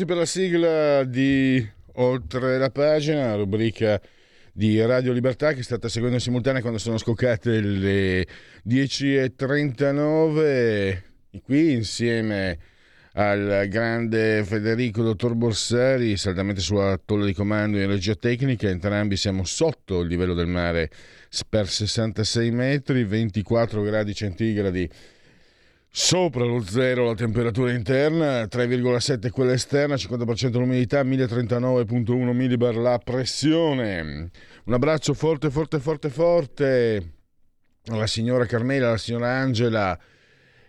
Applausi per la sigla di Oltre la pagina, rubrica di Radio Libertà che state seguendo in simultanea quando sono scoccate le 10.39 qui insieme al grande Federico Dottor Borsari, saldamente sulla tolla di comando in regia tecnica, entrambi siamo sotto il livello del mare per 66 metri, 24 gradi centigradi Sopra lo zero la temperatura interna, 3,7 quella esterna, 50% l'umidità, 1039,1 millibar la pressione. Un abbraccio forte, forte, forte, forte alla signora Carmela, alla signora Angela,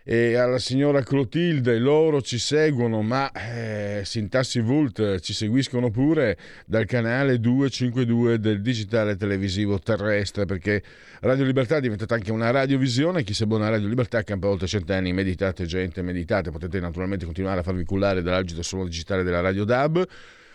e alla signora Clotilde, loro ci seguono, ma eh, Sintassi Vult ci seguiscono pure dal canale 252 del digitale televisivo terrestre, perché Radio Libertà è diventata anche una radiovisione, chi se buona Radio Libertà campa oltre cent'anni, meditate gente, meditate, potete naturalmente continuare a farvi cullare dall'agito suono digitale della Radio DAB,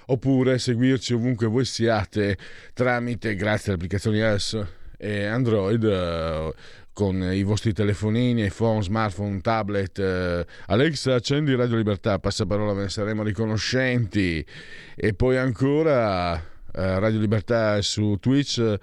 oppure seguirci ovunque voi siate tramite, grazie alle applicazioni iOS e Android eh, con i vostri telefonini, iPhone, smartphone, tablet. Eh, Alexa, accendi Radio Libertà, passaparola, ve ne saremo riconoscenti. E poi ancora eh, Radio Libertà su Twitch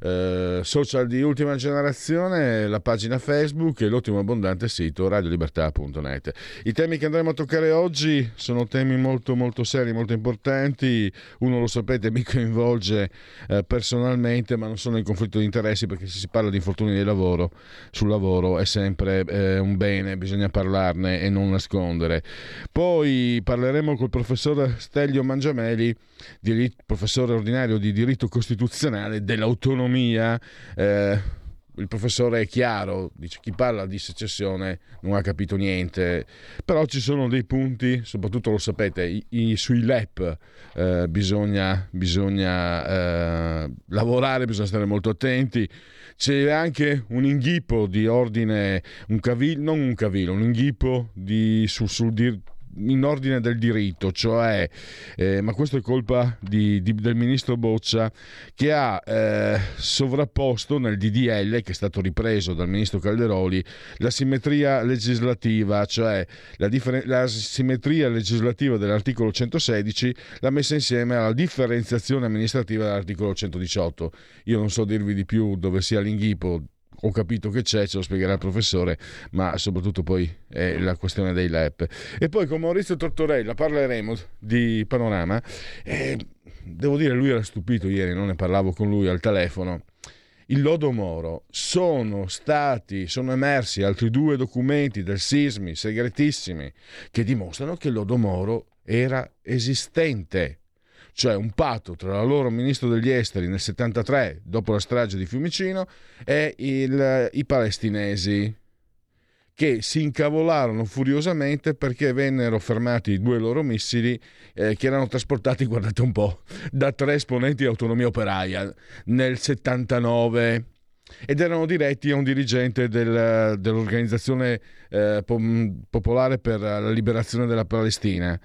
eh, social di ultima generazione, la pagina Facebook e l'ottimo abbondante sito radiolibertà.net. I temi che andremo a toccare oggi sono temi molto molto seri, molto importanti. Uno lo sapete, mi coinvolge eh, personalmente, ma non sono in conflitto di interessi perché se si parla di infortuni di lavoro, sul lavoro è sempre eh, un bene, bisogna parlarne e non nascondere. Poi parleremo col professor Stelio Mangiameli, professore ordinario di diritto costituzionale dell'autonomia economia, eh, il professore è chiaro, dice chi parla di secessione non ha capito niente, però ci sono dei punti, soprattutto lo sapete, i, i, sui LEP eh, bisogna, bisogna eh, lavorare, bisogna stare molto attenti. C'è anche un inghippo di ordine, un cavillo, non un cavillo, un inghippo di, sul, sul, in ordine del diritto, cioè, eh, ma questo è colpa di, di, del ministro Boccia che ha eh, sovrapposto nel DDL, che è stato ripreso dal ministro Calderoli, la simmetria legislativa, cioè la, differen- la simmetria legislativa dell'articolo 116 l'ha messa insieme alla differenziazione amministrativa dell'articolo 118. Io non so dirvi di più dove sia l'inghipo ho capito che c'è, ce lo spiegherà il professore, ma soprattutto poi è la questione dei LEP. E poi con Maurizio Tortorella parleremo di Panorama. E devo dire, lui era stupito ieri, non ne parlavo con lui al telefono. Il lodo Moro sono stati, sono emersi altri due documenti del Sismi segretissimi che dimostrano che il lodo Moro era esistente cioè un patto tra l'allora ministro degli esteri nel 73, dopo la strage di Fiumicino, e il, i palestinesi che si incavolarono furiosamente perché vennero fermati due loro missili eh, che erano trasportati, guardate un po', da tre esponenti di autonomia operaia nel 79 ed erano diretti a un dirigente del, dell'organizzazione eh, popolare per la liberazione della Palestina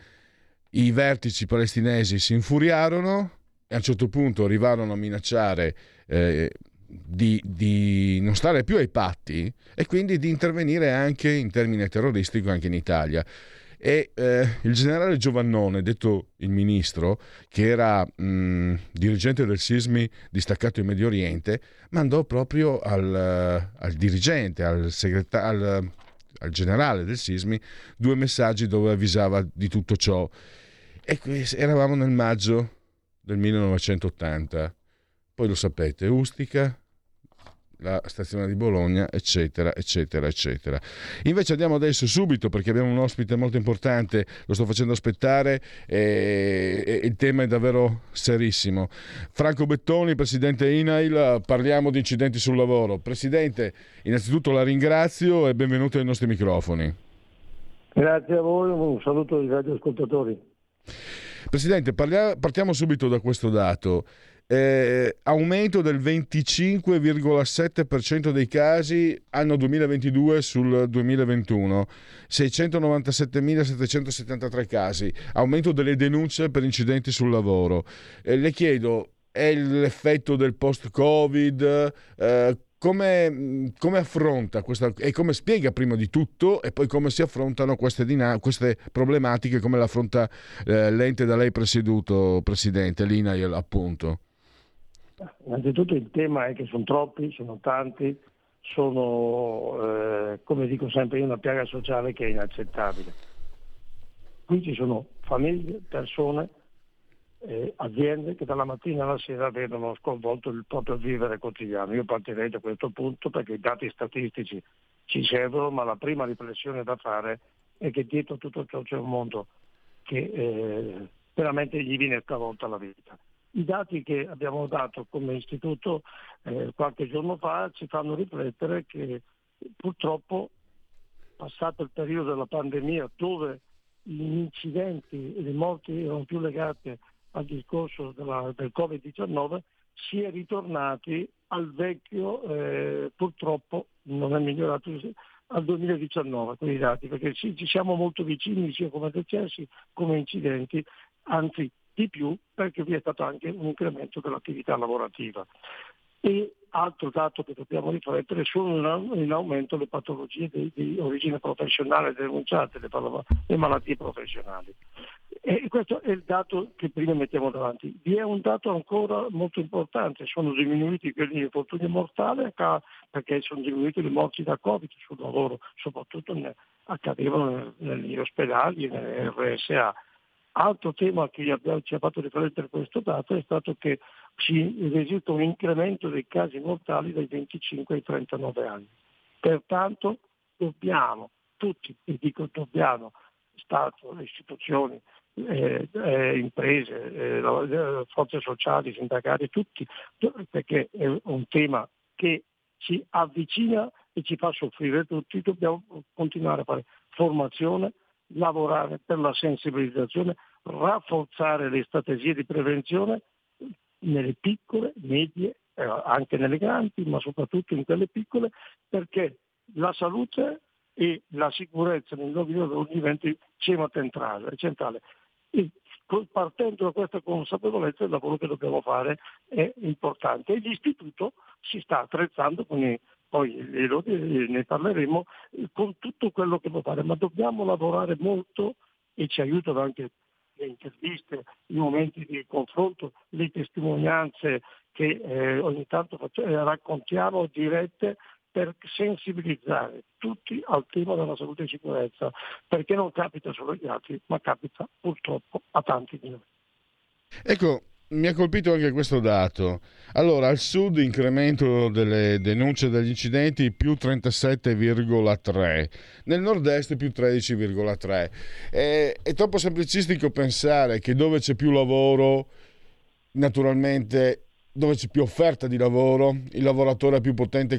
i vertici palestinesi si infuriarono e a un certo punto arrivarono a minacciare eh, di, di, non stare più ai patti e quindi di intervenire anche in termini terroristici anche in Italia. E eh, il generale Giovannone, detto il ministro, che era mh, dirigente del Sismi distaccato in Medio Oriente, mandò proprio al, al dirigente, al, segreta- al, al generale del Sismi, due messaggi dove avvisava di tutto ciò. E eravamo nel maggio del 1980. Poi lo sapete, Ustica, la stazione di Bologna, eccetera, eccetera, eccetera. Invece andiamo adesso subito perché abbiamo un ospite molto importante, lo sto facendo aspettare e, il tema è davvero serissimo. Franco Bettoni, presidente INAIL, parliamo di incidenti sul lavoro. Presidente, innanzitutto la ringrazio e benvenuto ai nostri microfoni. Grazie a voi, un saluto ai radioascoltatori. Presidente, parliamo, partiamo subito da questo dato. Eh, aumento del 25,7% dei casi anno 2022 sul 2021, 697.773 casi, aumento delle denunce per incidenti sul lavoro. Eh, le chiedo, è l'effetto del post-Covid? Eh, come, come, affronta questa e come spiega prima di tutto e poi come si affrontano queste, dinam- queste problematiche, come l'affronta eh, l'ente da lei presieduto, Presidente, l'INAIL appunto? Innanzitutto il tema è che sono troppi, sono tanti, sono, eh, come dico sempre io, una piaga sociale che è inaccettabile. Qui ci sono famiglie, persone eh, aziende che dalla mattina alla sera vedono sconvolto il proprio vivere quotidiano. Io partirei da questo punto perché i dati statistici ci servono, ma la prima riflessione da fare è che dietro tutto ciò c'è un mondo che eh, veramente gli viene stravolta la vita. I dati che abbiamo dato come istituto eh, qualche giorno fa ci fanno riflettere che purtroppo passato il periodo della pandemia dove gli incidenti e le morti erano più legate al discorso della, del Covid-19, si è ritornati al vecchio, eh, purtroppo non è migliorato, al 2019 con i dati, perché ci, ci siamo molto vicini sia come decessi come incidenti, anzi di più perché vi è stato anche un incremento dell'attività lavorativa. E altro dato che dobbiamo riflettere sono in aumento le patologie di, di origine professionale denunciate, le, le, malattie professionali. E questo è il dato che prima mettiamo davanti. Vi è un dato ancora molto importante, sono diminuiti quelli di infortuni mortali perché sono diminuiti le morti da Covid sul lavoro, soprattutto ne, accadevano negli ospedali e nelle RSA. Altro tema che ci ha fatto riflettere questo dato è stato che ci risulta un incremento dei casi mortali dai 25 ai 39 anni. Pertanto dobbiamo, tutti, e dico dobbiamo, Stato, istituzioni, eh, eh, imprese, eh, forze sociali, sindacati, tutti, perché è un tema che ci avvicina e ci fa soffrire tutti, dobbiamo continuare a fare formazione, lavorare per la sensibilizzazione, rafforzare le strategie di prevenzione nelle piccole, medie, eh, anche nelle grandi, ma soprattutto in quelle piccole, perché la salute e la sicurezza nel luoghi di lavoro diventi tema centrale. centrale. Partendo da questa consapevolezza il lavoro che dobbiamo fare è importante. E l'istituto si sta attrezzando con i poi ne parleremo, con tutto quello che può fare, ma dobbiamo lavorare molto e ci aiutano anche le interviste, i momenti di confronto, le testimonianze che eh, ogni tanto facciamo, eh, raccontiamo dirette per sensibilizzare tutti al tema della salute e sicurezza, perché non capita solo agli altri, ma capita purtroppo a tanti di noi. Ecco, mi ha colpito anche questo dato. Allora, al sud incremento delle denunce degli incidenti più 37,3, nel nord-est più 13,3. È, è troppo semplicistico pensare che dove c'è più lavoro, naturalmente dove c'è più offerta di lavoro, il lavoratore ha più, potente,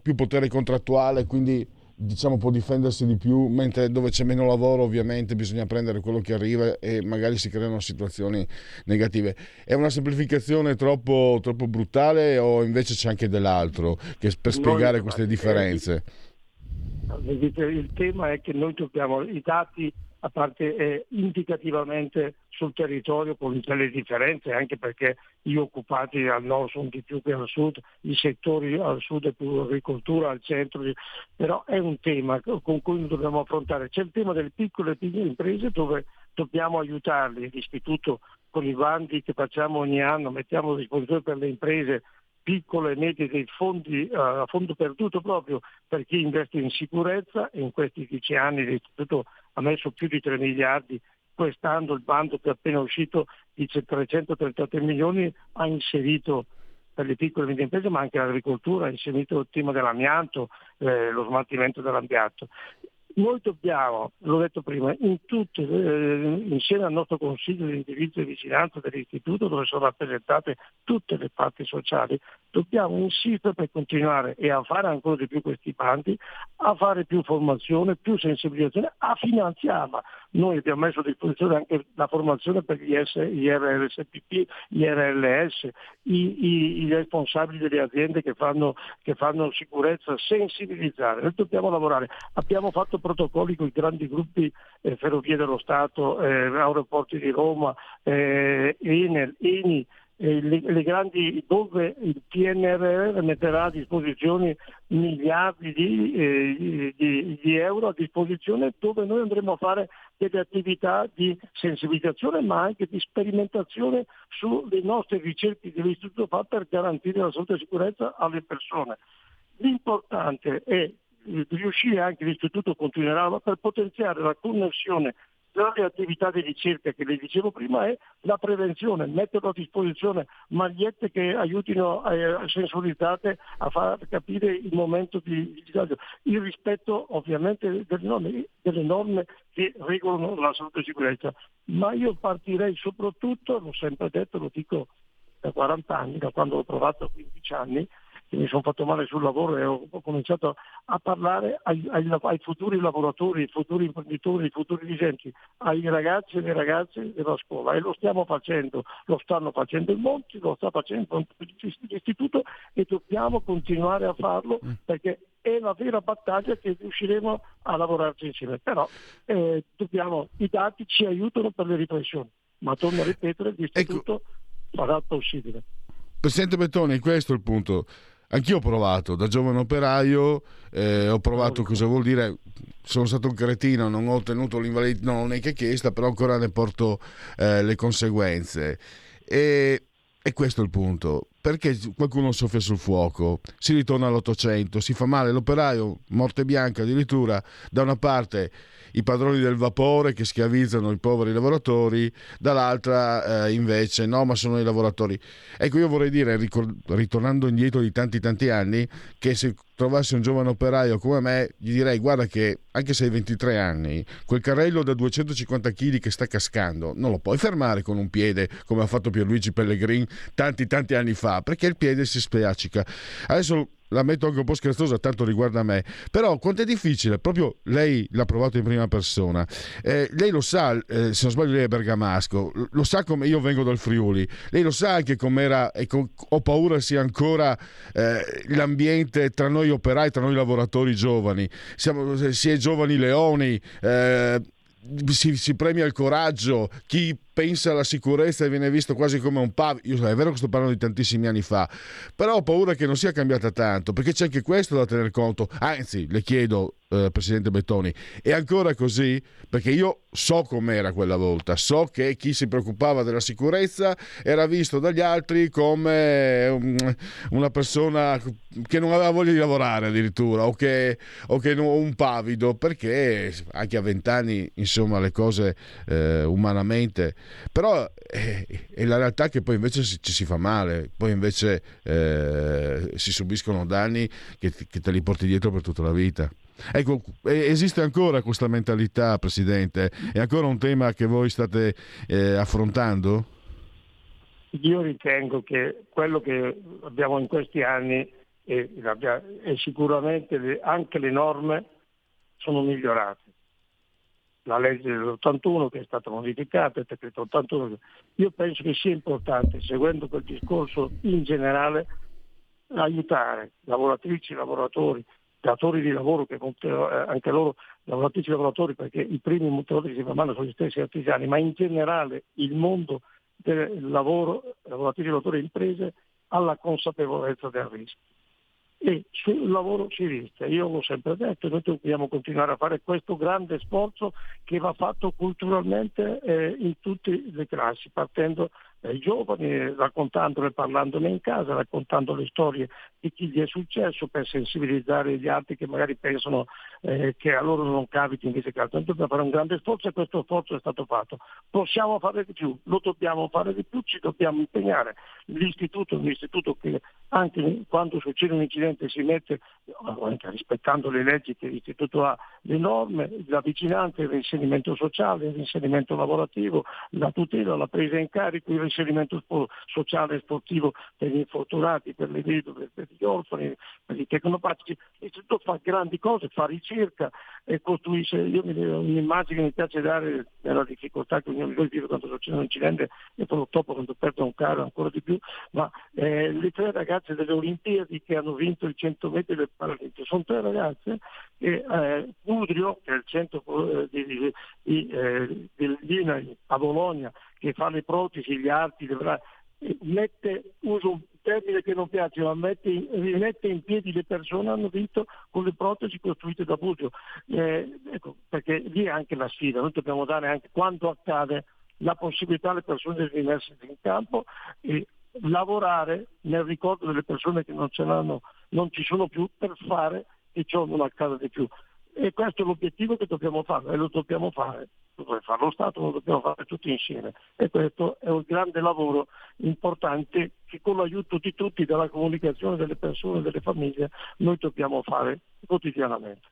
più potere contrattuale, quindi diciamo, può difendersi di più, mentre dove c'è meno lavoro ovviamente bisogna prendere quello che arriva e magari si creano situazioni negative. È una semplificazione troppo, troppo brutale o invece c'è anche dell'altro che, per spiegare queste differenze? Il tema è che noi dobbiamo, i dati a parte eh, indicativamente sul territorio con delle differenze, anche perché gli occupati al nord sono di più che al sud, i settori al sud è più agricoltura, al centro, però è un tema con cui dobbiamo affrontare. C'è il tema delle piccole e piccole imprese dove dobbiamo aiutarli, l'istituto con i bandi che facciamo ogni anno, mettiamo a disposizione per le imprese piccole e medie dei fondi uh, a fondo perduto proprio per chi investe in sicurezza e in questi dieci anni l'istituto ha messo più di 3 miliardi quest'anno il bando che è appena uscito dice 333 milioni ha inserito per le piccole e medie imprese, ma anche l'agricoltura, ha inserito il tema dell'amianto, eh, lo smaltimento dell'ambianto. Noi dobbiamo, l'ho detto prima, in tutte, eh, insieme al nostro Consiglio di indirizzo e vicinanza dell'Istituto, dove sono rappresentate tutte le parti sociali, dobbiamo insistere per continuare e a fare ancora di più questi bandi, a fare più formazione, più sensibilizzazione, a finanziarla. Noi abbiamo messo a disposizione anche la formazione per gli, S, gli RLSPP, gli RLS, i, i, i responsabili delle aziende che fanno, che fanno, sicurezza, sensibilizzare. Noi dobbiamo lavorare. Abbiamo fatto protocolli con i grandi gruppi eh, Ferrovie dello Stato, eh, Aeroporti di Roma, eh, Enel, Eni, le, le, grandi, dove il PNRR metterà a disposizione miliardi di, eh, di, di, euro a disposizione dove noi andremo a fare delle attività di sensibilizzazione ma anche di sperimentazione sulle nostre ricerche che l'Istituto fa per garantire la salute e sicurezza alle persone. L'importante è riuscire anche l'Istituto continuerà per potenziare la connessione tra le attività di ricerca che le dicevo prima è la prevenzione, mettere a disposizione magliette che aiutino eh, sensorizzate a far capire il momento di disagio, il rispetto ovviamente delle norme, delle norme che regolano la salute e sicurezza. Ma io partirei soprattutto, l'ho sempre detto, lo dico da 40 anni, da quando l'ho provato a 15 anni, che mi sono fatto male sul lavoro e ho, ho cominciato a parlare ai, ai, ai, futuri lavoratori, ai futuri imprenditori, ai futuri dirigenti, ai ragazzi e alle ragazze della scuola e lo stiamo facendo, lo stanno facendo il Monti, lo sta facendo l'istituto e dobbiamo continuare a farlo mm. perché è la vera battaglia che riusciremo a lavorarci insieme. Però eh, dobbiamo, i dati ci aiutano per le riflessioni, ma torno a ripetere, l'istituto ecco. farà il possibile. Presidente Bettoni, questo è il punto. Anch'io ho provato, da giovane operaio, eh, ho provato cosa vuol dire, sono stato un cretino, non ho ottenuto l'invalidità, non l'ho neanche chiesta, però ancora ne porto eh, le conseguenze. E, e questo è il punto. Perché qualcuno soffia sul fuoco, si ritorna all'Ottocento, si fa male l'operaio, morte bianca addirittura, da una parte i padroni del vapore che schiavizzano i poveri lavoratori, dall'altra eh, invece no, ma sono i lavoratori. Ecco, io vorrei dire, ritornando indietro di tanti tanti anni, che se trovassi un giovane operaio come me, gli direi guarda che anche se hai 23 anni, quel carrello da 250 kg che sta cascando non lo puoi fermare con un piede come ha fatto Pierluigi Pellegrin tanti tanti anni fa, perché il piede si spiaccica. Adesso la metto anche un po' scherzosa, tanto riguarda me, però quanto è difficile, proprio lei l'ha provato in prima persona, eh, lei lo sa, eh, se non sbaglio lei è bergamasco, lo sa come io vengo dal Friuli, lei lo sa anche com'era, e com- ho paura sia ancora eh, l'ambiente tra noi operai, tra noi lavoratori giovani, Siamo, si è giovani leoni, eh, si, si, premia il coraggio, chi pensa alla sicurezza e viene visto quasi come un pav. Io, è vero che sto parlando di tantissimi anni fa, però ho paura che non sia cambiata tanto, perché c'è anche questo da tener conto. Anzi, le chiedo, eh, Presidente Bettoni, è ancora così? Perché io so com'era quella volta, so che chi si preoccupava della sicurezza era visto dagli altri come una persona che non aveva voglia di lavorare addirittura, o che, o che un pavido, perché anche a vent'anni, insomma, le cose eh, umanamente però è, eh, è, la realtà che poi invece ci si fa male, poi invece eh, si subiscono danni che, che te li porti dietro per tutta la vita. Ecco, esiste ancora questa mentalità, Presidente? È ancora un tema che voi state eh, affrontando? Io ritengo che quello che abbiamo in questi anni e, sicuramente anche le norme sono migliorate la legge dell'81 che è stata modificata, il decreto 81. Io penso che sia importante, seguendo quel discorso in generale, aiutare lavoratrici, lavoratori, datori di lavoro, che eh, anche loro lavoratrici e lavoratori, perché i primi motori si fa male sono gli stessi artigiani, ma in generale il mondo del lavoro, lavoratrici, lavoratori e imprese, alla consapevolezza del rischio e sul lavoro si rischia. Io l'ho sempre detto, noi dobbiamo continuare a fare questo grande sforzo che va fatto culturalmente eh, in tutte le classi, partendo ai giovani, raccontandole, parlandone in casa, raccontando le storie di chi gli è successo per sensibilizzare gli altri che magari pensano eh, che a loro non capiti invece che altro. Dobbiamo fare un grande sforzo e questo sforzo è stato fatto. Possiamo fare di più, lo dobbiamo fare di più, ci dobbiamo impegnare. L'istituto è un istituto che anche quando succede un incidente si mette, anche rispettando le leggi che l'istituto ha, le norme, la vicinanza, il reinserimento sociale, il reinserimento lavorativo, la tutela, la presa in carico, il reinserimento sociale e sportivo per gli infortunati, per le vedove, per gli orfani, per i tecnopatici. L'istituto fa grandi cose, fa ricerca e costruisce, io mi, un'immagine che mi piace dare nella difficoltà che ognuno di noi vive quando succede un incidente e purtroppo quando perde un caro ancora di più, ma eh, le tre ragazze delle Olimpiadi che hanno vinto il 100 metri del Paralimpico sono tre ragazze che eh, che è il centro eh, di, di, di, eh, dell'INAI a Bologna, che fa le protesi, gli arti, le mette, uso un termine che non piace, ma mette, rimette in piedi le persone hanno vinto con le protesi costruite da Buzio. Eh, ecco, perché lì è anche la sfida, noi dobbiamo dare anche quando accade la possibilità alle persone di rimettersi in campo e lavorare nel ricordo delle persone che non, ce l'hanno, non ci sono più per fare che ciò non accada di più. E questo è l'obiettivo che dobbiamo fare e lo dobbiamo fare, lo deve fare lo Stato, lo dobbiamo fare tutti insieme. E questo è un grande lavoro importante che con l'aiuto di tutti, della comunicazione delle persone, delle famiglie, noi dobbiamo fare quotidianamente.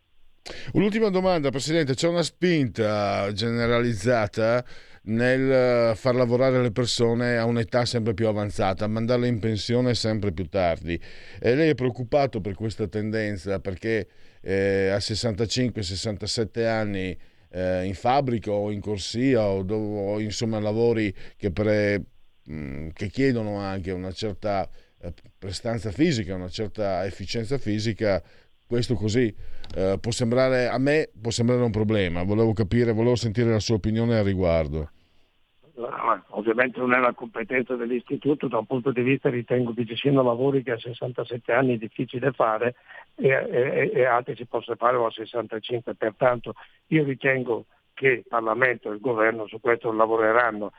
Un'ultima domanda, Presidente, c'è una spinta generalizzata nel far lavorare le persone a un'età sempre più avanzata, mandarle in pensione sempre più tardi. E lei è preoccupato per questa tendenza perché eh, a 65-67 anni eh, in fabbrica o in corsia o, o insomma lavori che, pre, mh, mm, che, chiedono anche una certa eh, prestanza fisica, una certa efficienza fisica, questo così eh, può sembrare a me può sembrare un problema. Volevo capire, volevo sentire la sua opinione al riguardo ovviamente non è la competenza dell'istituto, da un punto di vista ritengo che ci siano lavori che a 67 anni è difficile fare e, e, e altri si possono fare a 65, pertanto io ritengo che il Parlamento e il Governo su questo lavoreranno.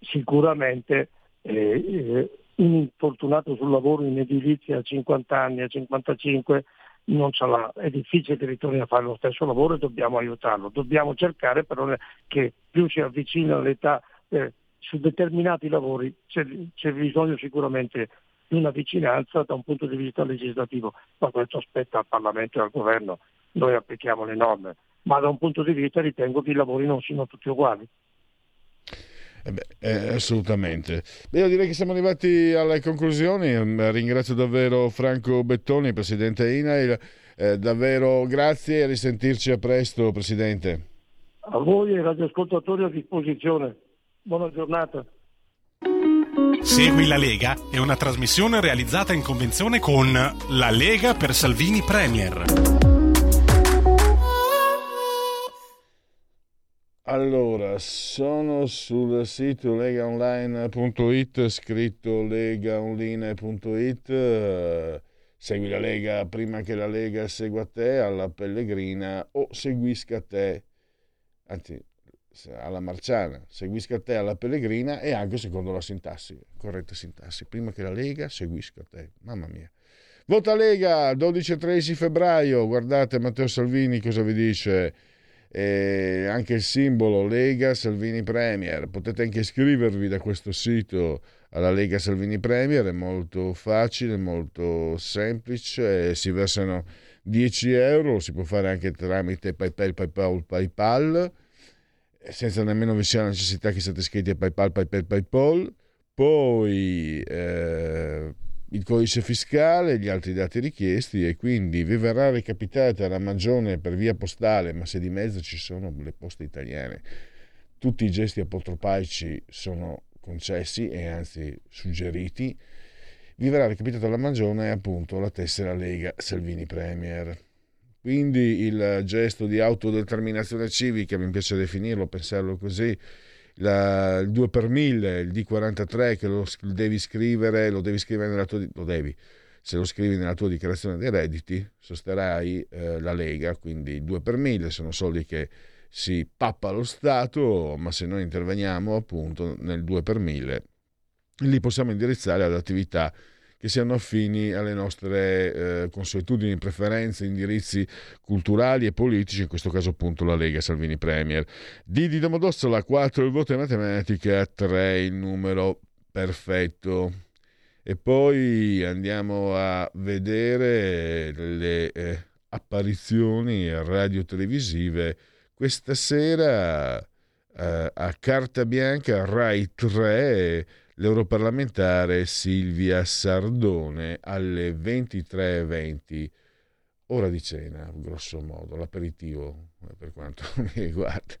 Sicuramente eh, eh un infortunato sul lavoro in edilizia a 50 anni, a 55 non ce l'ha, è difficile che ritorni a fare lo stesso lavoro e dobbiamo aiutarlo. Dobbiamo cercare però che più si avvicina all'età eh, su determinati lavori c'è, c'è bisogno sicuramente di una vicinanza da un punto di vista legislativo, ma questo spetta al Parlamento e al Governo, noi applichiamo le norme, ma da un punto di vista ritengo che i lavori non siano tutti uguali. Eh beh, eh, assolutamente. Beh, io direi che siamo arrivati alle conclusioni. Ringrazio davvero Franco Bettoni, presidente INAIL. Eh, davvero grazie e a risentirci a presto, presidente. A voi e ai radioascoltatori a disposizione. Buona giornata. Segui la Lega è una trasmissione realizzata in convenzione con La Lega per Salvini Premier. Allora, sono sul sito legaonline.it, scritto legaonline.it. Segui la Lega prima che la Lega segua te alla Pellegrina o seguisca te. Anzi, alla Marciana, seguisca te alla Pellegrina e anche secondo la sintassi, corretta sintassi. Prima che la Lega, seguisca te. Mamma mia. Vota Lega 12 e 13 febbraio. Guardate Matteo Salvini cosa vi dice. E anche il simbolo Lega Salvini Premier. Potete anche iscrivervi da questo sito alla Lega Salvini Premier. È molto facile, molto semplice. Si versano 10 euro. Si può fare anche tramite PayPal, PayPal, PayPal senza nemmeno vi sia la necessità che siate iscritti a PayPal, PayPal, PayPal, poi eh, il codice fiscale, gli altri dati richiesti e quindi vi verrà recapitata la magione per via postale, ma se di mezzo ci sono le poste italiane, tutti i gesti apotropaici sono concessi e anzi suggeriti, vi verrà recapitata la magione appunto la tessera Lega Salvini Premier. Quindi il gesto di autodeterminazione civica, mi piace definirlo, pensarlo così, la, il 2 per 1000, il D43 che lo devi scrivere, lo devi scrivere nella tua, lo devi, se lo scrivi nella tua dichiarazione dei redditi, sosterrai eh, la Lega, quindi il 2 per 1000 sono soldi che si pappa lo Stato, ma se noi interveniamo appunto nel 2 per 1000 li possiamo indirizzare ad attività che siano affini alle nostre eh, consuetudini, preferenze, indirizzi culturali e politici, in questo caso appunto la Lega Salvini Premier. D di Domodossola 4 il voto in matematica, 3 il numero perfetto. E poi andiamo a vedere le eh, apparizioni radio-televisive. Questa sera eh, a carta bianca Rai 3 l'europarlamentare Silvia Sardone alle 23.20, ora di cena, grosso modo, l'aperitivo per quanto mi riguarda.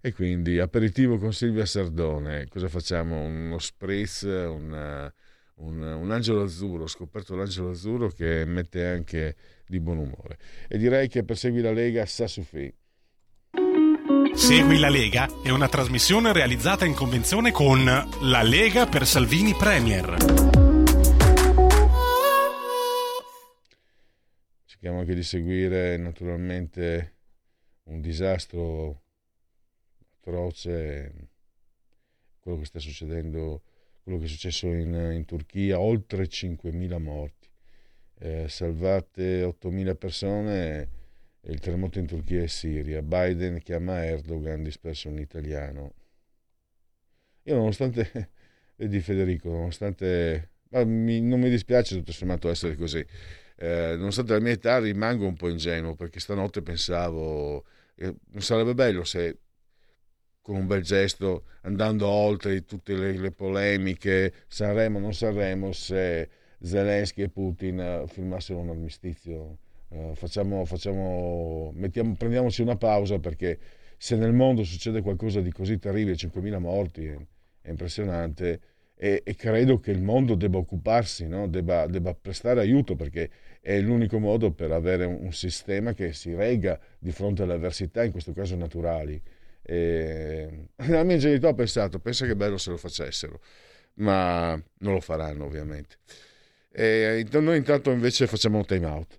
E quindi aperitivo con Silvia Sardone, cosa facciamo? Uno spritz, una, un, un angelo azzurro, ho scoperto l'angelo azzurro che mette anche di buon umore. E direi che per Segui la Lega sa. Segui la Lega è una trasmissione realizzata in convenzione con La Lega per Salvini Premier. Cerchiamo anche di seguire naturalmente un disastro atroce, quello che sta succedendo, quello che è successo in, in Turchia, oltre 5.000 morti, eh, salvate 8.000 persone il terremoto in Turchia e Siria. Biden chiama Erdogan disperso un italiano. Io nonostante, vedi Federico, nonostante, mi, non mi dispiace tutto sommato essere così, eh, nonostante la mia età rimango un po' ingenuo perché stanotte pensavo, eh, sarebbe bello se con un bel gesto, andando oltre tutte le, le polemiche, Sanremo, non Sanremo, se Zelensky e Putin eh, firmassero un armistizio Uh, facciamo, facciamo, mettiamo, prendiamoci una pausa perché se nel mondo succede qualcosa di così terribile, 5.000 morti, è, è impressionante e, e, credo che il mondo debba occuparsi, no? debba, debba, prestare aiuto perché è l'unico modo per avere un, un, sistema che si regga di fronte alle avversità, in questo caso naturali. E, la mia ingenuità ho pensato, pensa che bello se lo facessero, ma non lo faranno ovviamente. E, noi intanto invece facciamo un time out.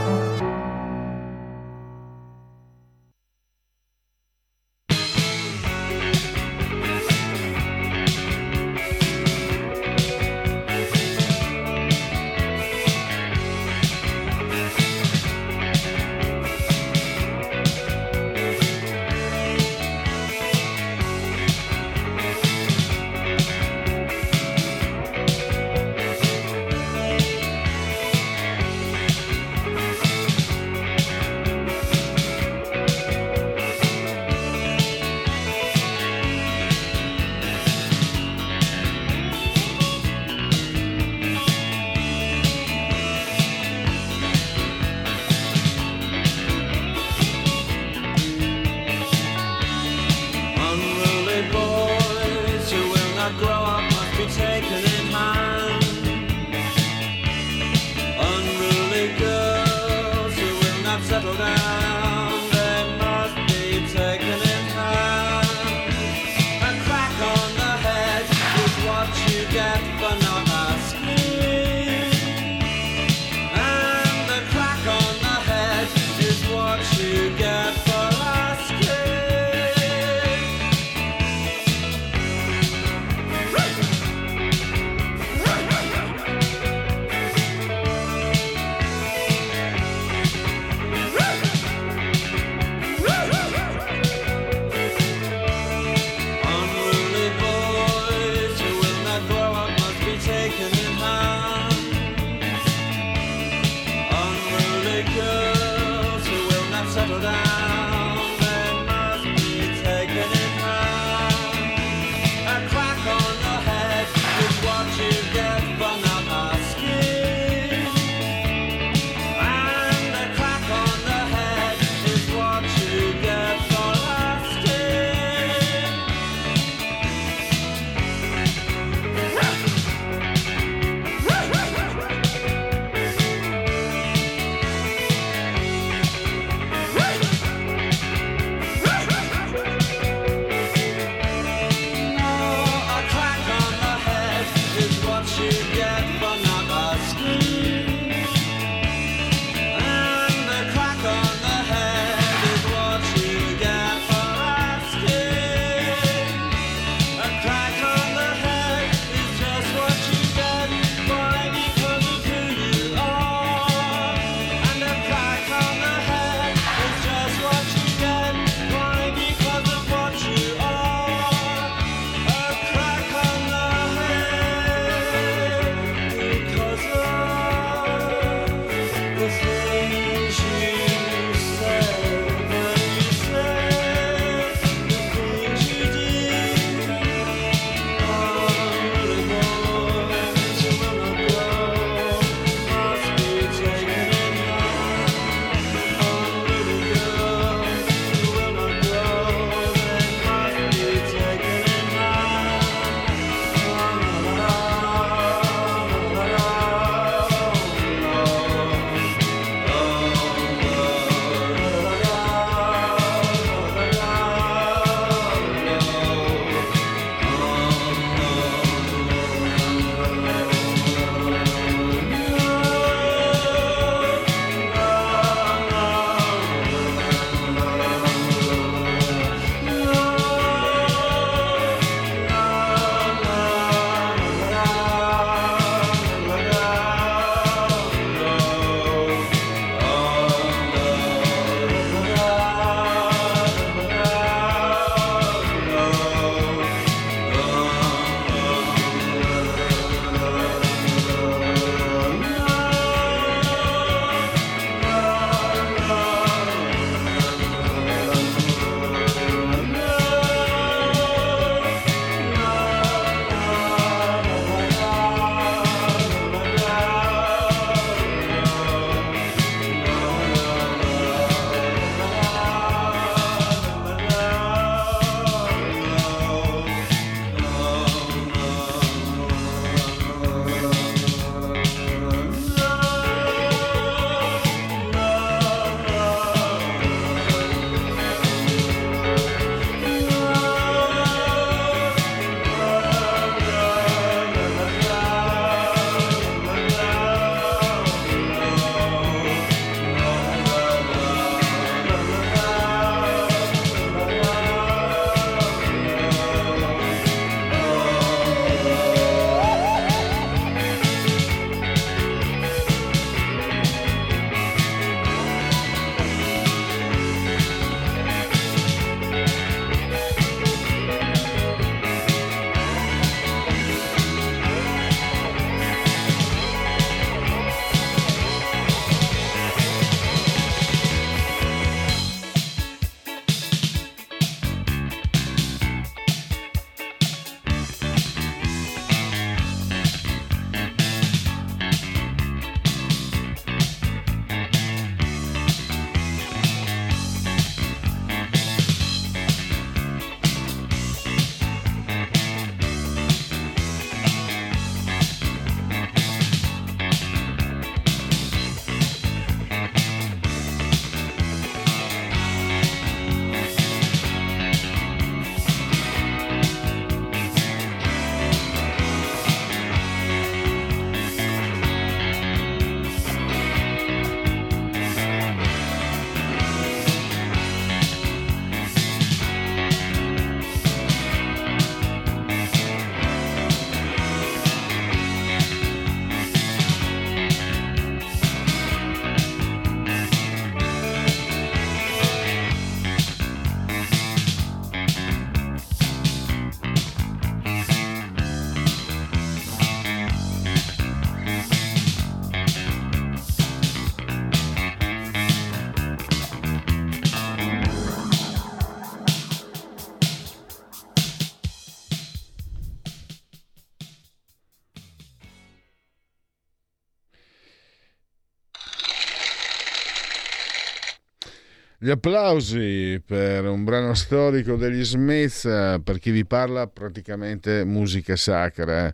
Gli applausi per un brano storico degli Smith, per chi vi parla praticamente musica sacra.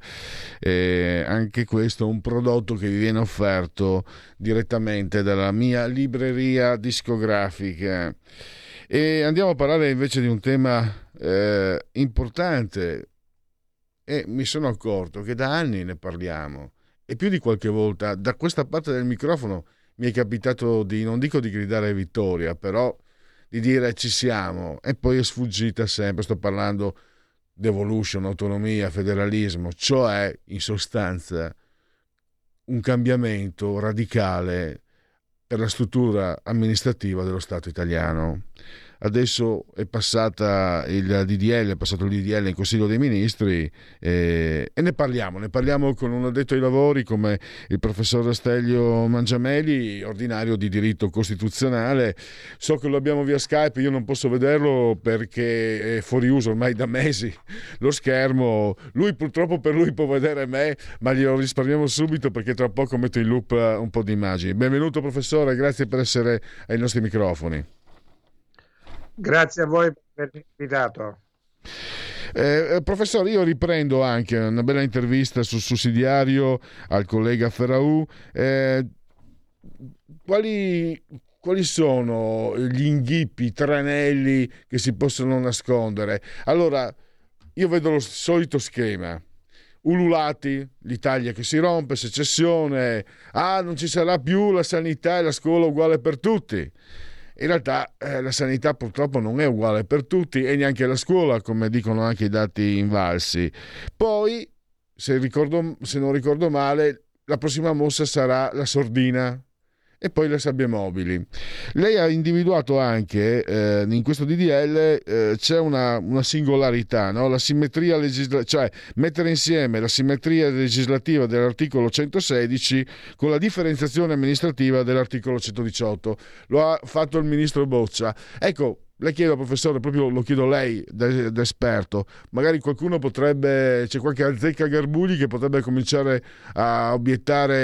E anche questo è un prodotto che vi viene offerto direttamente dalla mia libreria discografica. E andiamo a parlare invece di un tema eh, importante e mi sono accorto che da anni ne parliamo e più di qualche volta da questa parte del microfono mi è capitato di, non dico di gridare vittoria, però di dire ci siamo. E poi è sfuggita sempre, sto parlando devolution, autonomia, federalismo, cioè in sostanza un cambiamento radicale per la struttura amministrativa dello Stato italiano adesso è passata il DDL, è passato il DDL in Consiglio dei Ministri eh, e ne parliamo, ne parliamo con un addetto ai lavori come il professor Stelio Mangiameli, ordinario di diritto costituzionale. So che lo abbiamo via Skype, io non posso vederlo perché è fuori uso ormai da mesi lo schermo. Lui purtroppo per lui può vedere me, ma glielo risparmiamo subito perché tra poco metto in loop un po' di immagini. Benvenuto professore, grazie per essere ai nostri microfoni. Grazie a voi per avermi invitato. Eh, eh, professore, io riprendo anche una bella intervista sul sussidiario al collega Ferraù. Eh, quali, quali sono gli inghippi, i tranelli che si possono nascondere? Allora, io vedo lo solito schema. Ululati, l'Italia che si rompe, secessione, ah non ci sarà più la sanità e la scuola uguale per tutti in realtà eh, la sanità purtroppo non è uguale per tutti e neanche la scuola, come dicono anche i dati invalsi. Poi, se, ricordo, se non ricordo male, la prossima mossa sarà la sordina e poi le sabbie mobili. Lei ha individuato anche eh, in questo DDL eh, c'è una, una singolarità, no? la simmetria legislativa, cioè mettere insieme la simmetria legislativa dell'articolo 116 con la differenziazione amministrativa dell'articolo 118. Lo ha fatto il ministro Boccia. Ecco, le chiedo, professore, proprio lo chiedo a lei, da esperto, magari qualcuno potrebbe, c'è qualche azzecca Garbugli che potrebbe cominciare a obiettare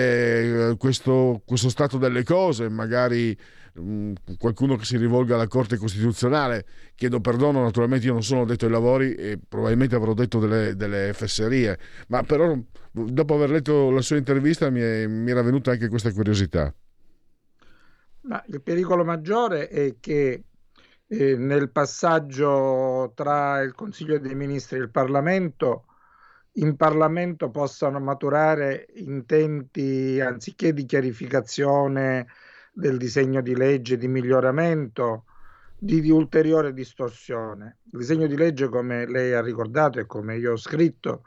eh, questo, questo stato delle cose, magari mm, qualcuno che si rivolga alla Corte Costituzionale. Chiedo perdono, naturalmente io non sono detto ai lavori e probabilmente avrò detto delle, delle fesserie, ma però dopo aver letto la sua intervista mi, è, mi era venuta anche questa curiosità. Ma il pericolo maggiore è che eh, nel passaggio tra il Consiglio dei Ministri e il Parlamento, in Parlamento possano maturare intenti anziché di chiarificazione del disegno di legge, di miglioramento, di, di ulteriore distorsione. Il disegno di legge, come lei ha ricordato e come io ho scritto,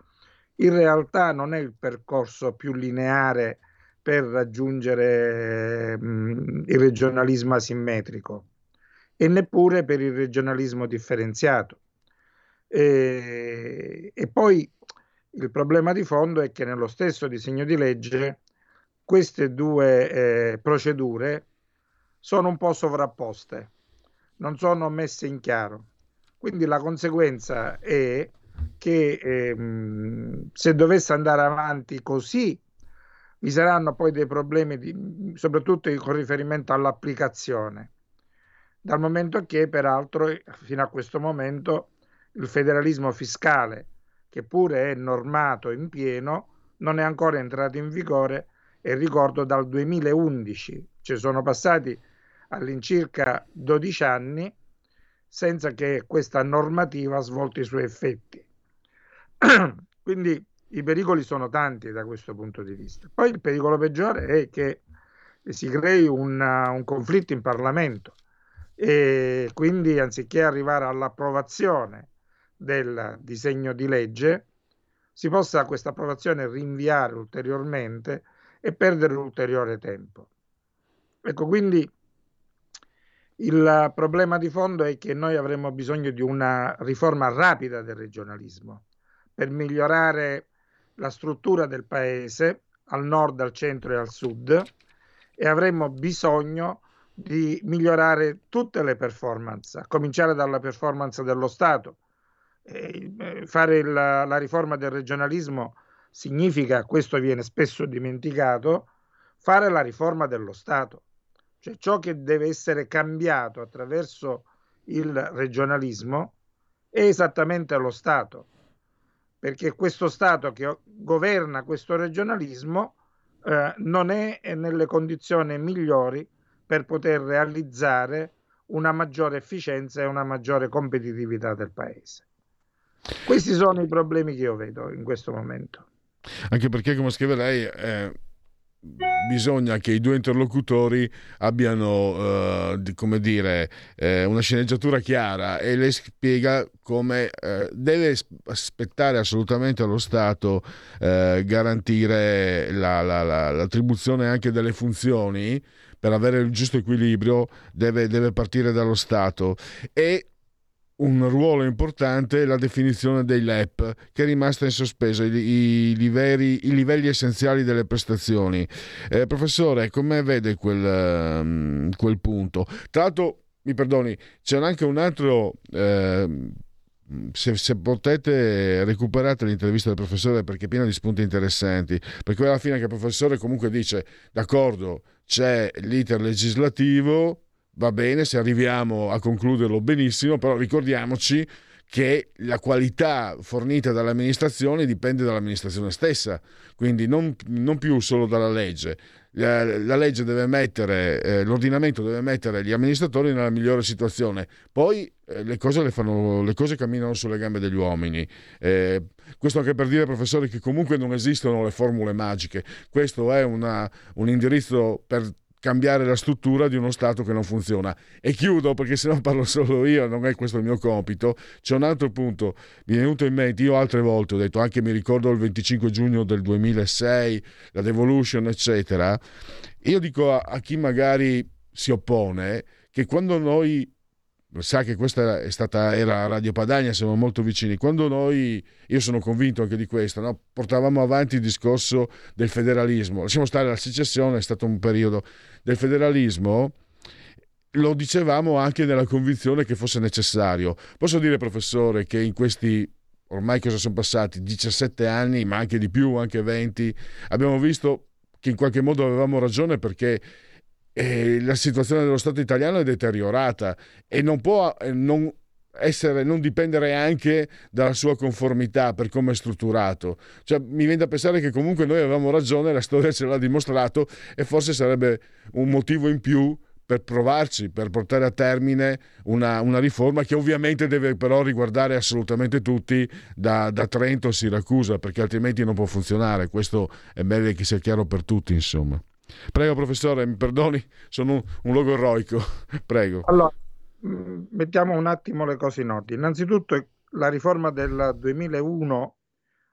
in realtà non è il percorso più lineare per raggiungere mh, il regionalismo asimmetrico e neppure per il regionalismo differenziato. E, e poi il problema di fondo è che nello stesso disegno di legge queste due eh, procedure sono un po' sovrapposte, non sono messe in chiaro. Quindi la conseguenza è che ehm, se dovesse andare avanti così, vi saranno poi dei problemi, di, soprattutto con riferimento all'applicazione dal momento che peraltro fino a questo momento il federalismo fiscale, che pure è normato in pieno, non è ancora entrato in vigore e ricordo dal 2011, ci sono passati all'incirca 12 anni senza che questa normativa ha svolto i suoi effetti. Quindi i pericoli sono tanti da questo punto di vista. Poi il pericolo peggiore è che si crei una, un conflitto in Parlamento e quindi anziché arrivare all'approvazione del disegno di legge, si possa questa approvazione rinviare ulteriormente e perdere ulteriore tempo. Ecco, quindi il problema di fondo è che noi avremo bisogno di una riforma rapida del regionalismo per migliorare la struttura del paese al nord, al centro e al sud e avremo bisogno di migliorare tutte le performance, a cominciare dalla performance dello Stato. Eh, fare la, la riforma del regionalismo significa, questo viene spesso dimenticato, fare la riforma dello Stato, cioè ciò che deve essere cambiato attraverso il regionalismo è esattamente lo Stato, perché questo Stato che governa questo regionalismo eh, non è nelle condizioni migliori per poter realizzare una maggiore efficienza e una maggiore competitività del paese. Questi sono i problemi che io vedo in questo momento. Anche perché, come scrive lei, eh, bisogna che i due interlocutori abbiano, eh, come dire, eh, una sceneggiatura chiara e lei spiega come eh, deve aspettare assolutamente allo Stato eh, garantire la, la, la, l'attribuzione anche delle funzioni per avere il giusto equilibrio deve, deve partire dallo Stato e un ruolo importante la definizione dei LEP, che è rimasta in sospeso, i, i, livelli, i livelli, essenziali delle prestazioni. Eh, professore, come vede quel, um, quel, punto? Tra l'altro, mi perdoni, c'è anche un altro... Eh, se, se, potete recuperate l'intervista del professore perché è piena di spunti interessanti perché alla fine che il professore comunque dice d'accordo c'è l'iter legislativo va bene, se arriviamo a concluderlo benissimo, però ricordiamoci che la qualità fornita dall'amministrazione dipende dall'amministrazione stessa, quindi non, non più solo dalla legge. La, la legge deve mettere, eh, l'ordinamento deve mettere gli amministratori nella migliore situazione, poi eh, le, cose le, fanno, le, cose camminano sulle gambe degli uomini. Eh, questo anche per dire, professori, che comunque non esistono le formule magiche, questo è una, un indirizzo per cambiare la struttura di uno Stato che non funziona. E chiudo perché se no parlo solo io, non è questo il mio compito. C'è un altro punto, mi è venuto in mente, io altre volte ho detto, anche mi ricordo il 25 giugno del 2006, la devolution, eccetera. Io dico a, a chi magari si oppone che quando noi sa che questa è stata, era Radio Padania, siamo molto vicini. Quando noi, io sono convinto anche di questo, no? portavamo avanti il discorso del federalismo, lasciamo stare la secessione, è stato un periodo del federalismo, lo dicevamo anche nella convinzione che fosse necessario. Posso dire, professore, che in questi ormai cosa sono passati 17 anni, ma anche di più, anche 20, abbiamo visto che in qualche modo avevamo ragione perché eh, la situazione dello Stato italiano è deteriorata e non può eh, non, essere, non dipendere anche dalla sua conformità per come è strutturato. Cioè, mi viene da pensare che comunque noi avevamo ragione, la storia ce l'ha dimostrato e forse sarebbe un motivo in più per provarci, per portare a termine una, una, riforma che ovviamente deve però riguardare assolutamente tutti da, da, Trento a Siracusa, perché altrimenti non può funzionare. Questo è meglio che sia chiaro per tutti, insomma. Prego, professore, mi perdoni, sono un, un logorroico. Prego. Allora, mm, mettiamo un attimo le cose in ordine. Innanzitutto, la riforma del 2001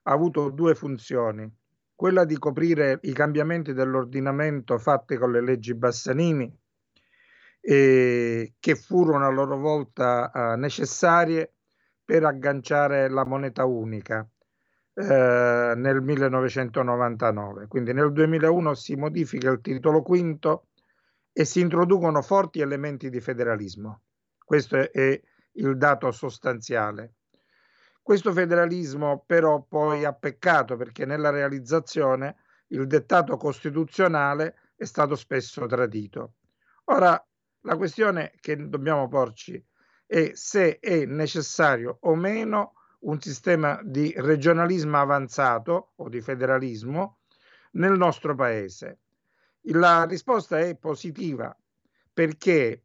ha avuto due funzioni. Quella di coprire i cambiamenti dell'ordinamento fatti con le leggi Bassanini, eh, che furono a loro volta eh, necessarie per agganciare la moneta unica eh, nel 1999. Quindi nel 2001 si modifica il titolo quinto e si introducono forti elementi di federalismo. Questo è il dato sostanziale. Questo federalismo però poi ha peccato perché nella realizzazione il dettato costituzionale è stato spesso tradito. Ora, la questione che dobbiamo porci è se è necessario o meno un sistema di regionalismo avanzato o di federalismo nel nostro paese? La risposta è positiva perché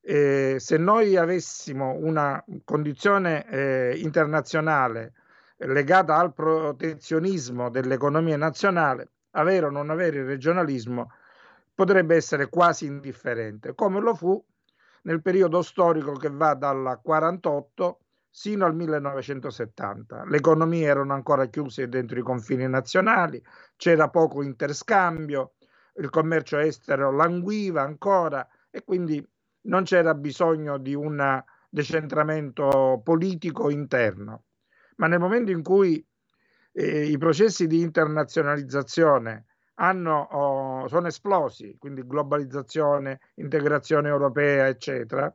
eh, se noi avessimo una condizione eh, internazionale legata al protezionismo dell'economia nazionale, avere o non avere il regionalismo potrebbe essere quasi indifferente, come lo fu nel periodo storico che va dal 48 sino al 1970. Le economie erano ancora chiuse dentro i confini nazionali, c'era poco interscambio, il commercio estero languiva ancora e quindi non c'era bisogno di un decentramento politico interno. Ma nel momento in cui eh, i processi di internazionalizzazione hanno, oh, sono esplosi, quindi globalizzazione, integrazione europea, eccetera,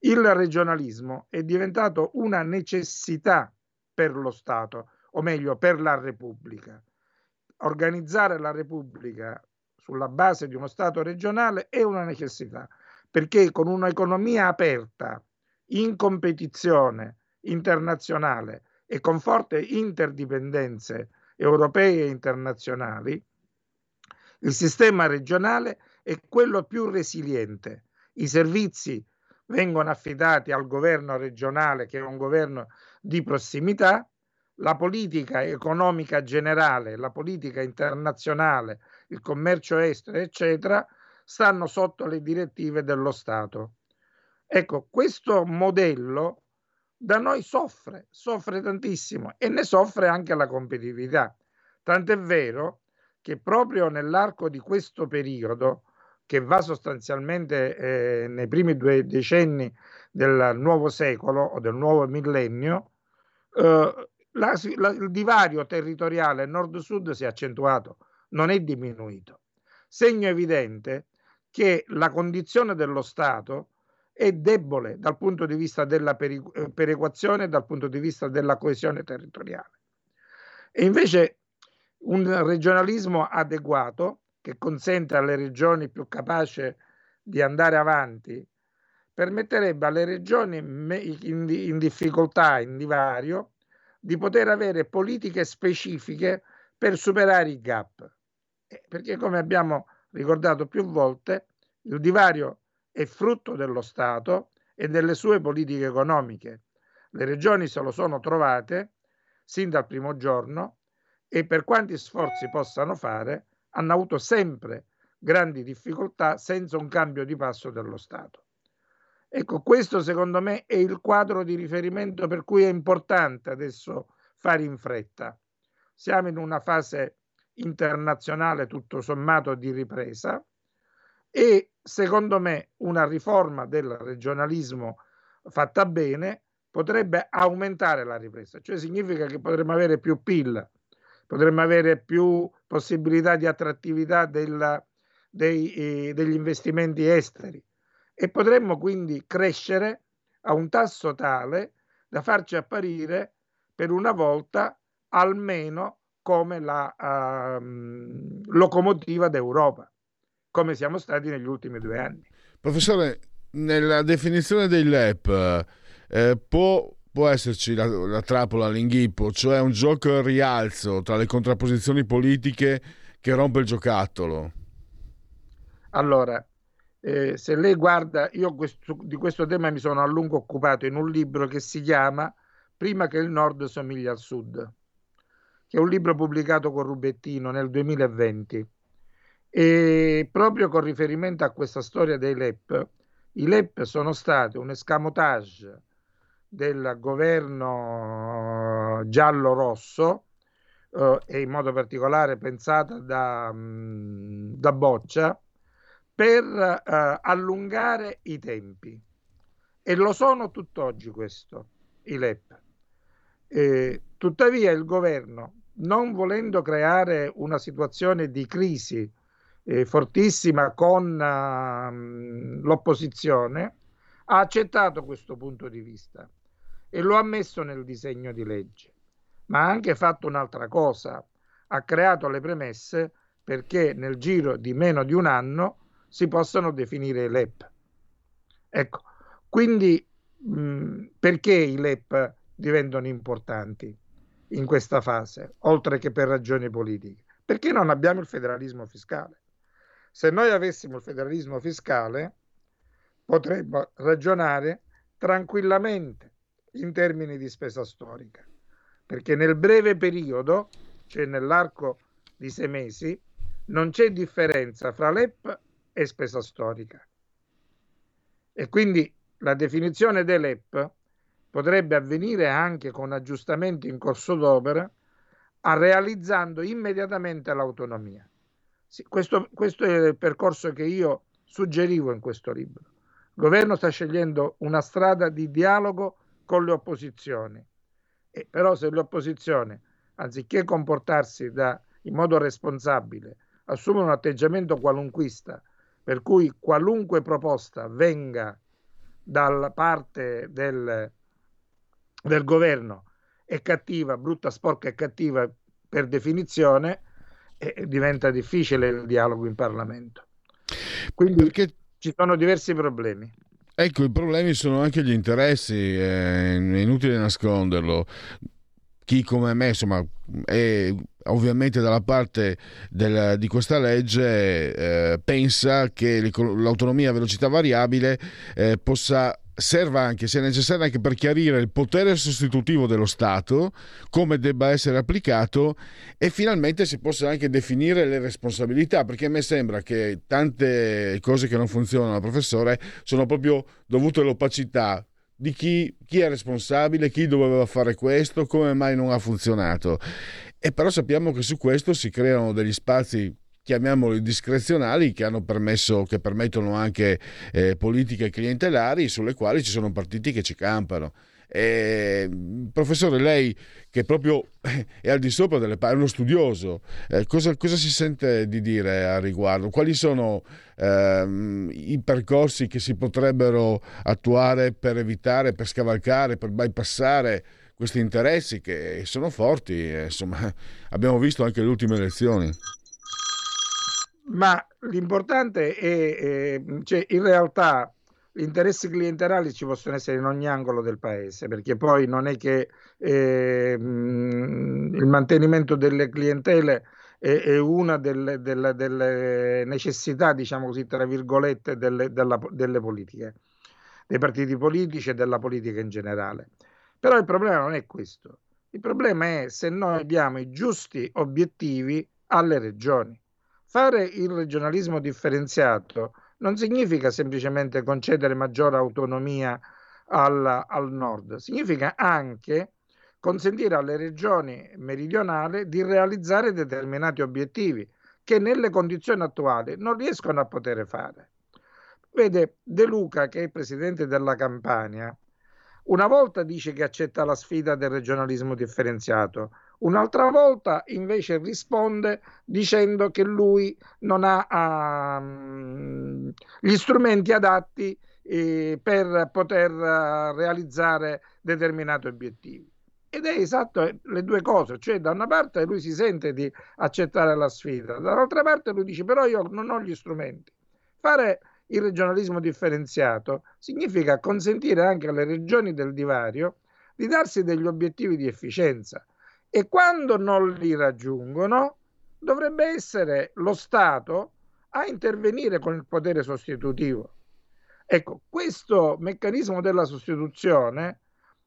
il regionalismo è diventato una necessità per lo Stato, o meglio per la Repubblica. Organizzare la Repubblica sulla base di uno Stato regionale è una necessità, perché con un'economia aperta, in competizione internazionale e con forti interdipendenze europee e internazionali, il sistema regionale è quello più resiliente. I servizi vengono affidati al governo regionale, che è un governo di prossimità, la politica economica generale, la politica internazionale, il commercio estero, eccetera, stanno sotto le direttive dello Stato. Ecco, questo modello da noi soffre, soffre tantissimo e ne soffre anche la competitività. Tant'è vero che proprio nell'arco di questo periodo, che va sostanzialmente eh, nei primi due decenni del nuovo secolo o del nuovo millennio, eh, la, la, il divario territoriale nord-sud si è accentuato, non è diminuito. Segno evidente che la condizione dello Stato è debole dal punto di vista della perequazione e dal punto di vista della coesione territoriale. E invece un regionalismo adeguato che consente alle regioni più capaci di andare avanti permetterebbe alle regioni in, difficoltà, in divario, di poter avere politiche specifiche per superare i gap. Perché come abbiamo ricordato più volte, il divario è frutto dello Stato e delle sue politiche economiche. Le regioni se lo sono trovate sin dal primo giorno e per quanti sforzi possano fare, hanno avuto sempre grandi difficoltà senza un cambio di passo dello Stato. Ecco, questo secondo me è il quadro di riferimento per cui è importante adesso fare in fretta. Siamo in una fase internazionale tutto sommato di ripresa e secondo me una riforma del regionalismo fatta bene potrebbe aumentare la ripresa, cioè significa che potremmo avere più PIL, potremmo avere più possibilità di attrattività della, dei, eh, degli investimenti esteri e potremmo quindi crescere a un tasso tale da farci apparire per una volta almeno come la uh, locomotiva d'Europa, come siamo stati negli ultimi due anni. Professore, nella definizione dei LEP eh, può, può, esserci la, la trappola, l'inghippo, cioè un gioco al rialzo tra le contrapposizioni politiche che rompe il giocattolo? Allora, eh, se lei guarda, io questo, di questo tema mi sono a lungo occupato in un libro che si chiama Prima che il nord somiglia al sud, che è un libro pubblicato con Rubettino nel 2020. E proprio con riferimento a questa storia dei LEP, i LEP sono stati un escamotage del governo giallo-rosso eh, e in modo particolare pensata da, mm, da Boccia per eh, allungare i tempi e lo sono tutt'oggi questo, i LEP. Eh, tuttavia il governo, non volendo creare una situazione di crisi eh, fortissima con uh, l'opposizione, ha accettato questo punto di vista e lo ha messo nel disegno di legge, ma ha anche fatto un'altra cosa, ha creato le premesse perché nel giro di meno di un anno si possano definire i LEP. Ecco, quindi mh, perché i LEP diventano importanti in questa fase, oltre che per ragioni politiche? Perché non abbiamo il federalismo fiscale. Se noi avessimo il federalismo fiscale, potremmo ragionare tranquillamente in termini di spesa storica, perché nel breve periodo, cioè nell'arco di sei mesi, non c'è differenza fra l'EP e spesa storica. E quindi la definizione dell'EP potrebbe avvenire anche con aggiustamenti in corso d'opera, realizzando immediatamente l'autonomia. Sì, questo, questo è il percorso che io suggerivo in questo libro. Il governo sta scegliendo una strada di dialogo con le opposizioni, e però se le opposizioni, anziché comportarsi da, in modo responsabile, assumono un atteggiamento qualunquista per cui qualunque proposta venga dalla parte del, del governo è cattiva, brutta, sporca e cattiva per definizione e diventa difficile il dialogo in Parlamento. Quindi Perché... ci sono diversi problemi. Ecco, i problemi sono anche gli interessi, è inutile nasconderlo. Chi come me, insomma, è ovviamente dalla parte del, di questa legge, eh, pensa che l'autonomia a velocità variabile eh, possa serva anche, se necessario, anche per chiarire il potere sostitutivo dello Stato, come debba essere applicato e finalmente si possa anche definire le responsabilità, perché a me sembra che tante cose che non funzionano, professore, sono proprio dovute all'opacità di chi, chi è responsabile, chi doveva fare questo, come mai non ha funzionato. E però sappiamo che su questo si creano degli spazi chiamiamoli discrezionali che permesso, che permettono anche eh, politiche clientelari sulle quali ci sono partiti che ci campano. Eh, professore, lei che proprio è al di sopra delle parole, è uno studioso, eh, cosa, cosa, si sente di dire a riguardo? Quali sono ehm, i percorsi che si potrebbero attuare per evitare, per scavalcare, per bypassare questi interessi che sono forti? Eh, insomma, abbiamo visto anche le ultime elezioni. Ma l'importante è, è cioè, in realtà gli interessi clientelari ci possono essere in ogni angolo del paese, perché poi non è che eh, il mantenimento delle clientele è, è una delle, delle, delle, necessità, diciamo così, tra virgolette, delle, della, delle politiche, dei partiti politici e della politica in generale. Però il problema non è questo. Il problema è se noi diamo i giusti obiettivi alle regioni. Fare il regionalismo differenziato non significa semplicemente concedere maggiore autonomia al, al nord, significa anche consentire alle regioni meridionali di realizzare determinati obiettivi che nelle condizioni attuali non riescono a poter fare. Vede, De Luca, che è presidente della Campania, una volta dice che accetta la sfida del regionalismo differenziato, Un'altra volta invece risponde dicendo che lui non ha um, gli strumenti adatti eh, per poter uh, realizzare determinati obiettivi. Ed è esatto eh, le due cose, cioè da una parte lui si sente di accettare la sfida, dall'altra parte lui dice però io non ho gli strumenti. Fare il regionalismo differenziato significa consentire anche alle regioni del divario di darsi degli obiettivi di efficienza e quando non li raggiungono dovrebbe essere lo Stato a intervenire con il potere sostitutivo. Ecco, questo meccanismo della sostituzione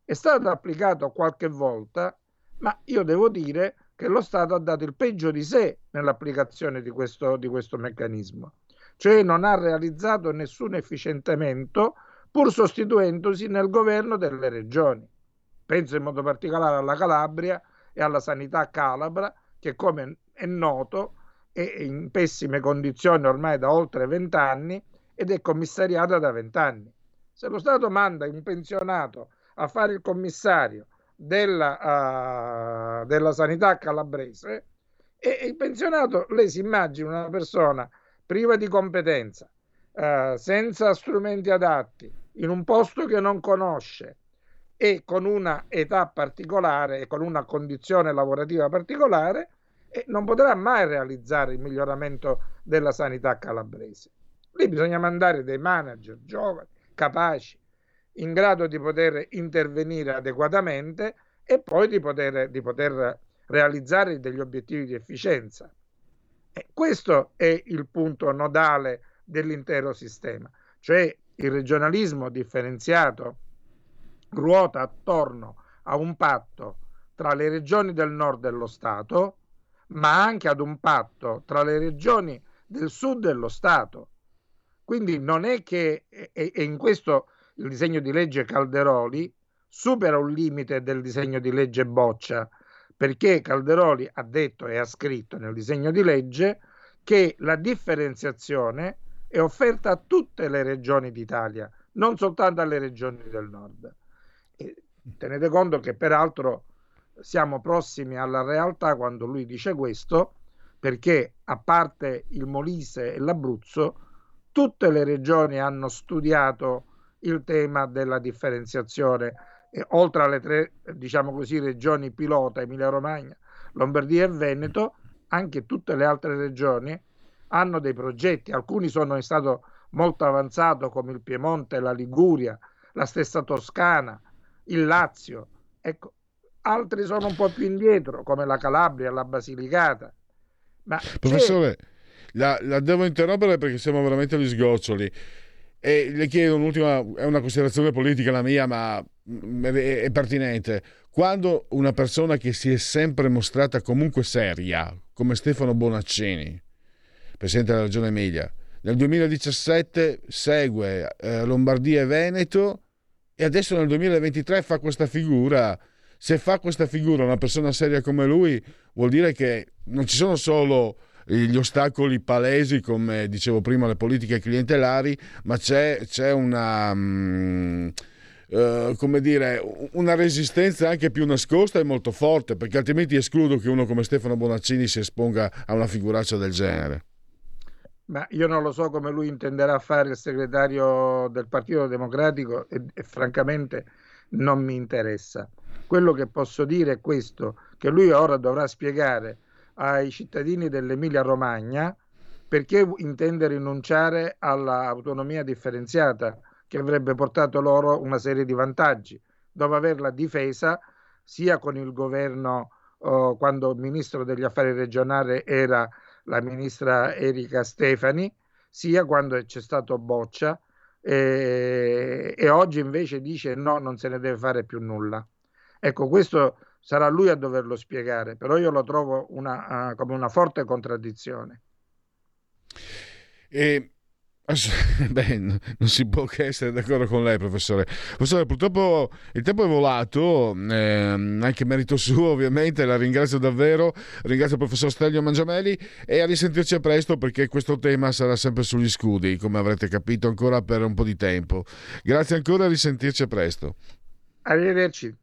è stato applicato qualche volta, ma io devo dire che lo Stato ha dato il peggio di sé nell'applicazione di questo, di questo meccanismo, cioè non ha realizzato nessun efficientamento pur sostituendosi nel governo delle regioni. Penso in modo particolare alla Calabria, e alla sanità calabra, che come è noto è in pessime condizioni ormai da oltre vent'anni ed è commissariata da vent'anni. Se lo Stato manda un pensionato a fare il commissario della, uh, della sanità calabrese, e il pensionato, lei si immagina una persona priva di competenza, uh, senza strumenti adatti, in un posto che non conosce, e con una età particolare e con una condizione lavorativa particolare e non potrà mai realizzare il miglioramento della sanità calabrese. Lì bisogna mandare dei manager giovani, capaci, in grado di poter intervenire adeguatamente e poi di poter, di poter realizzare degli obiettivi di efficienza. E questo è il punto nodale dell'intero sistema, cioè il regionalismo differenziato ruota attorno a un patto tra le regioni del nord dello Stato, ma anche ad un patto tra le regioni del sud dello Stato. Quindi non è che, e, in questo il disegno di legge Calderoli supera un limite del disegno di legge Boccia, perché Calderoli ha detto e ha scritto nel disegno di legge che la differenziazione è offerta a tutte le regioni d'Italia, non soltanto alle regioni del nord. Tenete conto che peraltro siamo prossimi alla realtà quando lui dice questo, perché a parte il Molise e l'Abruzzo, tutte le regioni hanno studiato il tema della differenziazione. E oltre alle tre, diciamo così, regioni pilota, Emilia Romagna, Lombardia e Veneto, anche tutte le altre regioni hanno dei progetti, alcuni sono in stato molto avanzato come il Piemonte, la Liguria, la stessa Toscana, il Lazio, ecco, altri sono un po' più indietro come la Calabria, la Basilicata. Ma Professore, la, la, devo interrompere perché siamo veramente agli sgoccioli. E le chiedo un'ultima, è una considerazione politica la mia, ma è, è pertinente. Quando una persona che si è sempre mostrata comunque seria, come Stefano Bonaccini, Presidente della Regione Emilia, nel 2017 segue eh, Lombardia e Veneto e adesso nel 2023 fa questa figura. Se fa questa figura una persona seria come lui, vuol dire che non ci sono solo gli ostacoli palesi, come dicevo prima, le politiche clientelari, ma c'è, c'è una. Um, Uh, come dire, una resistenza anche più nascosta e molto forte, perché altrimenti escludo che uno come Stefano Bonaccini si esponga a una figuraccia del genere. Ma io non lo so come lui intenderà fare il segretario del Partito Democratico e, e francamente non mi interessa. Quello che posso dire è questo, che lui ora dovrà spiegare ai cittadini dell'Emilia Romagna perché intende rinunciare all'autonomia differenziata che avrebbe portato loro una serie di vantaggi, dopo averla difesa sia con il governo oh, quando ministro degli affari regionali era la ministra Erika Stefani, sia quando c'è stato Boccia e, e oggi invece dice no, non se ne deve fare più nulla. Ecco, questo sarà lui a doverlo spiegare, però io lo trovo una, uh, come una forte contraddizione. E Beh, non si può che essere d'accordo con lei, professore. Professore, purtroppo il tempo è volato, eh, anche merito suo, ovviamente. La ringrazio davvero. Ringrazio il professor Stelio Mangiameli e a risentirci presto perché questo tema sarà sempre sugli scudi, come avrete capito, ancora per un po' di tempo. Grazie ancora, a risentirci presto. Arrivederci.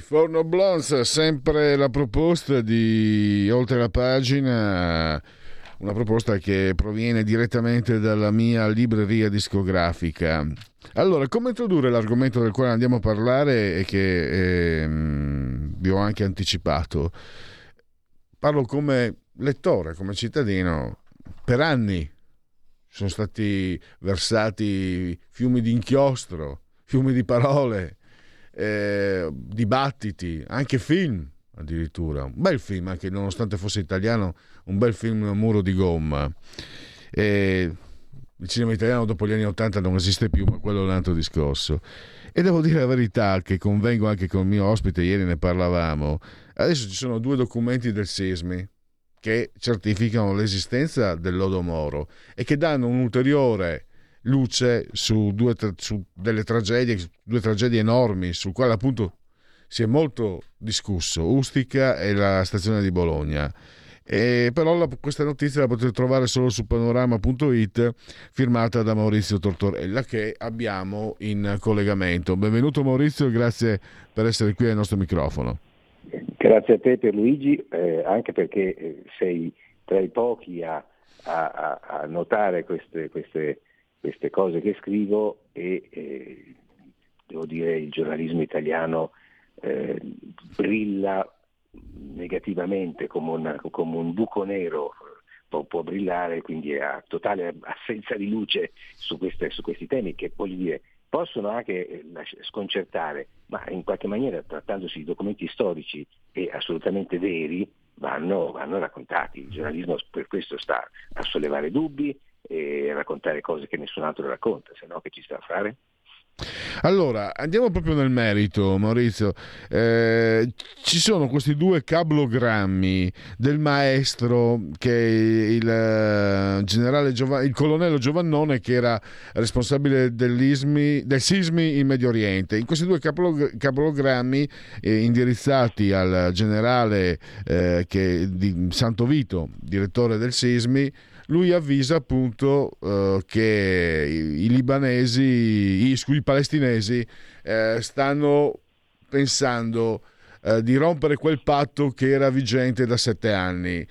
Forno Blondes, sempre la proposta di Oltre la pagina, una proposta che proviene direttamente dalla mia libreria discografica. Allora, come introdurre l'argomento del quale andiamo a parlare e che ehm, vi ho anche anticipato? Parlo come lettore, come cittadino. Per anni sono stati versati fiumi di inchiostro, fiumi di parole eh, dibattiti, anche film addirittura. Un bel film, anche nonostante fosse italiano, un bel film Muro di gomma. E il cinema italiano dopo gli anni Ottanta non esiste più, ma quello è un altro discorso. E devo dire la verità che convengo anche con il mio ospite, ieri ne parlavamo. Adesso ci sono due documenti del Sismi che certificano l'esistenza del lodo Moro e che danno un ulteriore luce su, due, su delle tragedie, due tragedie enormi, sul quale appunto si è molto discusso, Ustica e la stazione di Bologna. E però la, questa notizia la potete trovare solo su panorama.it firmata da Maurizio Tortorella che abbiamo in collegamento. Benvenuto Maurizio grazie per essere qui al nostro microfono. Grazie a te per Luigi, eh, anche perché eh, sei tra i pochi a, a, a notare queste, queste queste cose che scrivo e eh, devo dire il giornalismo italiano eh, brilla negativamente come, una, come, un buco nero può, può, brillare, quindi ha totale assenza di luce su, queste, su questi temi che voglio dire possono anche eh, sconcertare, ma in qualche maniera trattandosi di documenti storici e assolutamente veri vanno, vanno raccontati. Il giornalismo per questo sta a sollevare dubbi, e raccontare cose che nessun altro racconta, se no che ci sta a fare? Allora, andiamo proprio nel merito, Maurizio. Eh, ci sono questi due cablogrammi del maestro che il, eh, generale Giov- il colonnello Giovannone che era responsabile del sismi in Medio Oriente. In questi due cablog- cablogrammi eh, indirizzati al generale eh, che, di Santo Vito, direttore del sismi, lui avvisa appunto uh, che i, i, libanesi, i, i palestinesi eh, stanno pensando uh, di rompere quel patto che era vigente da sette anni.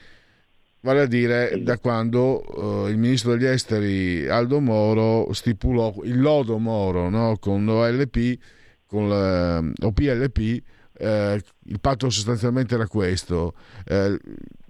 Vale a dire da quando uh, il ministro degli esteri Aldo Moro stipulò il lodo Moro no? con OLP, con la, OPLP, eh, il patto sostanzialmente era questo.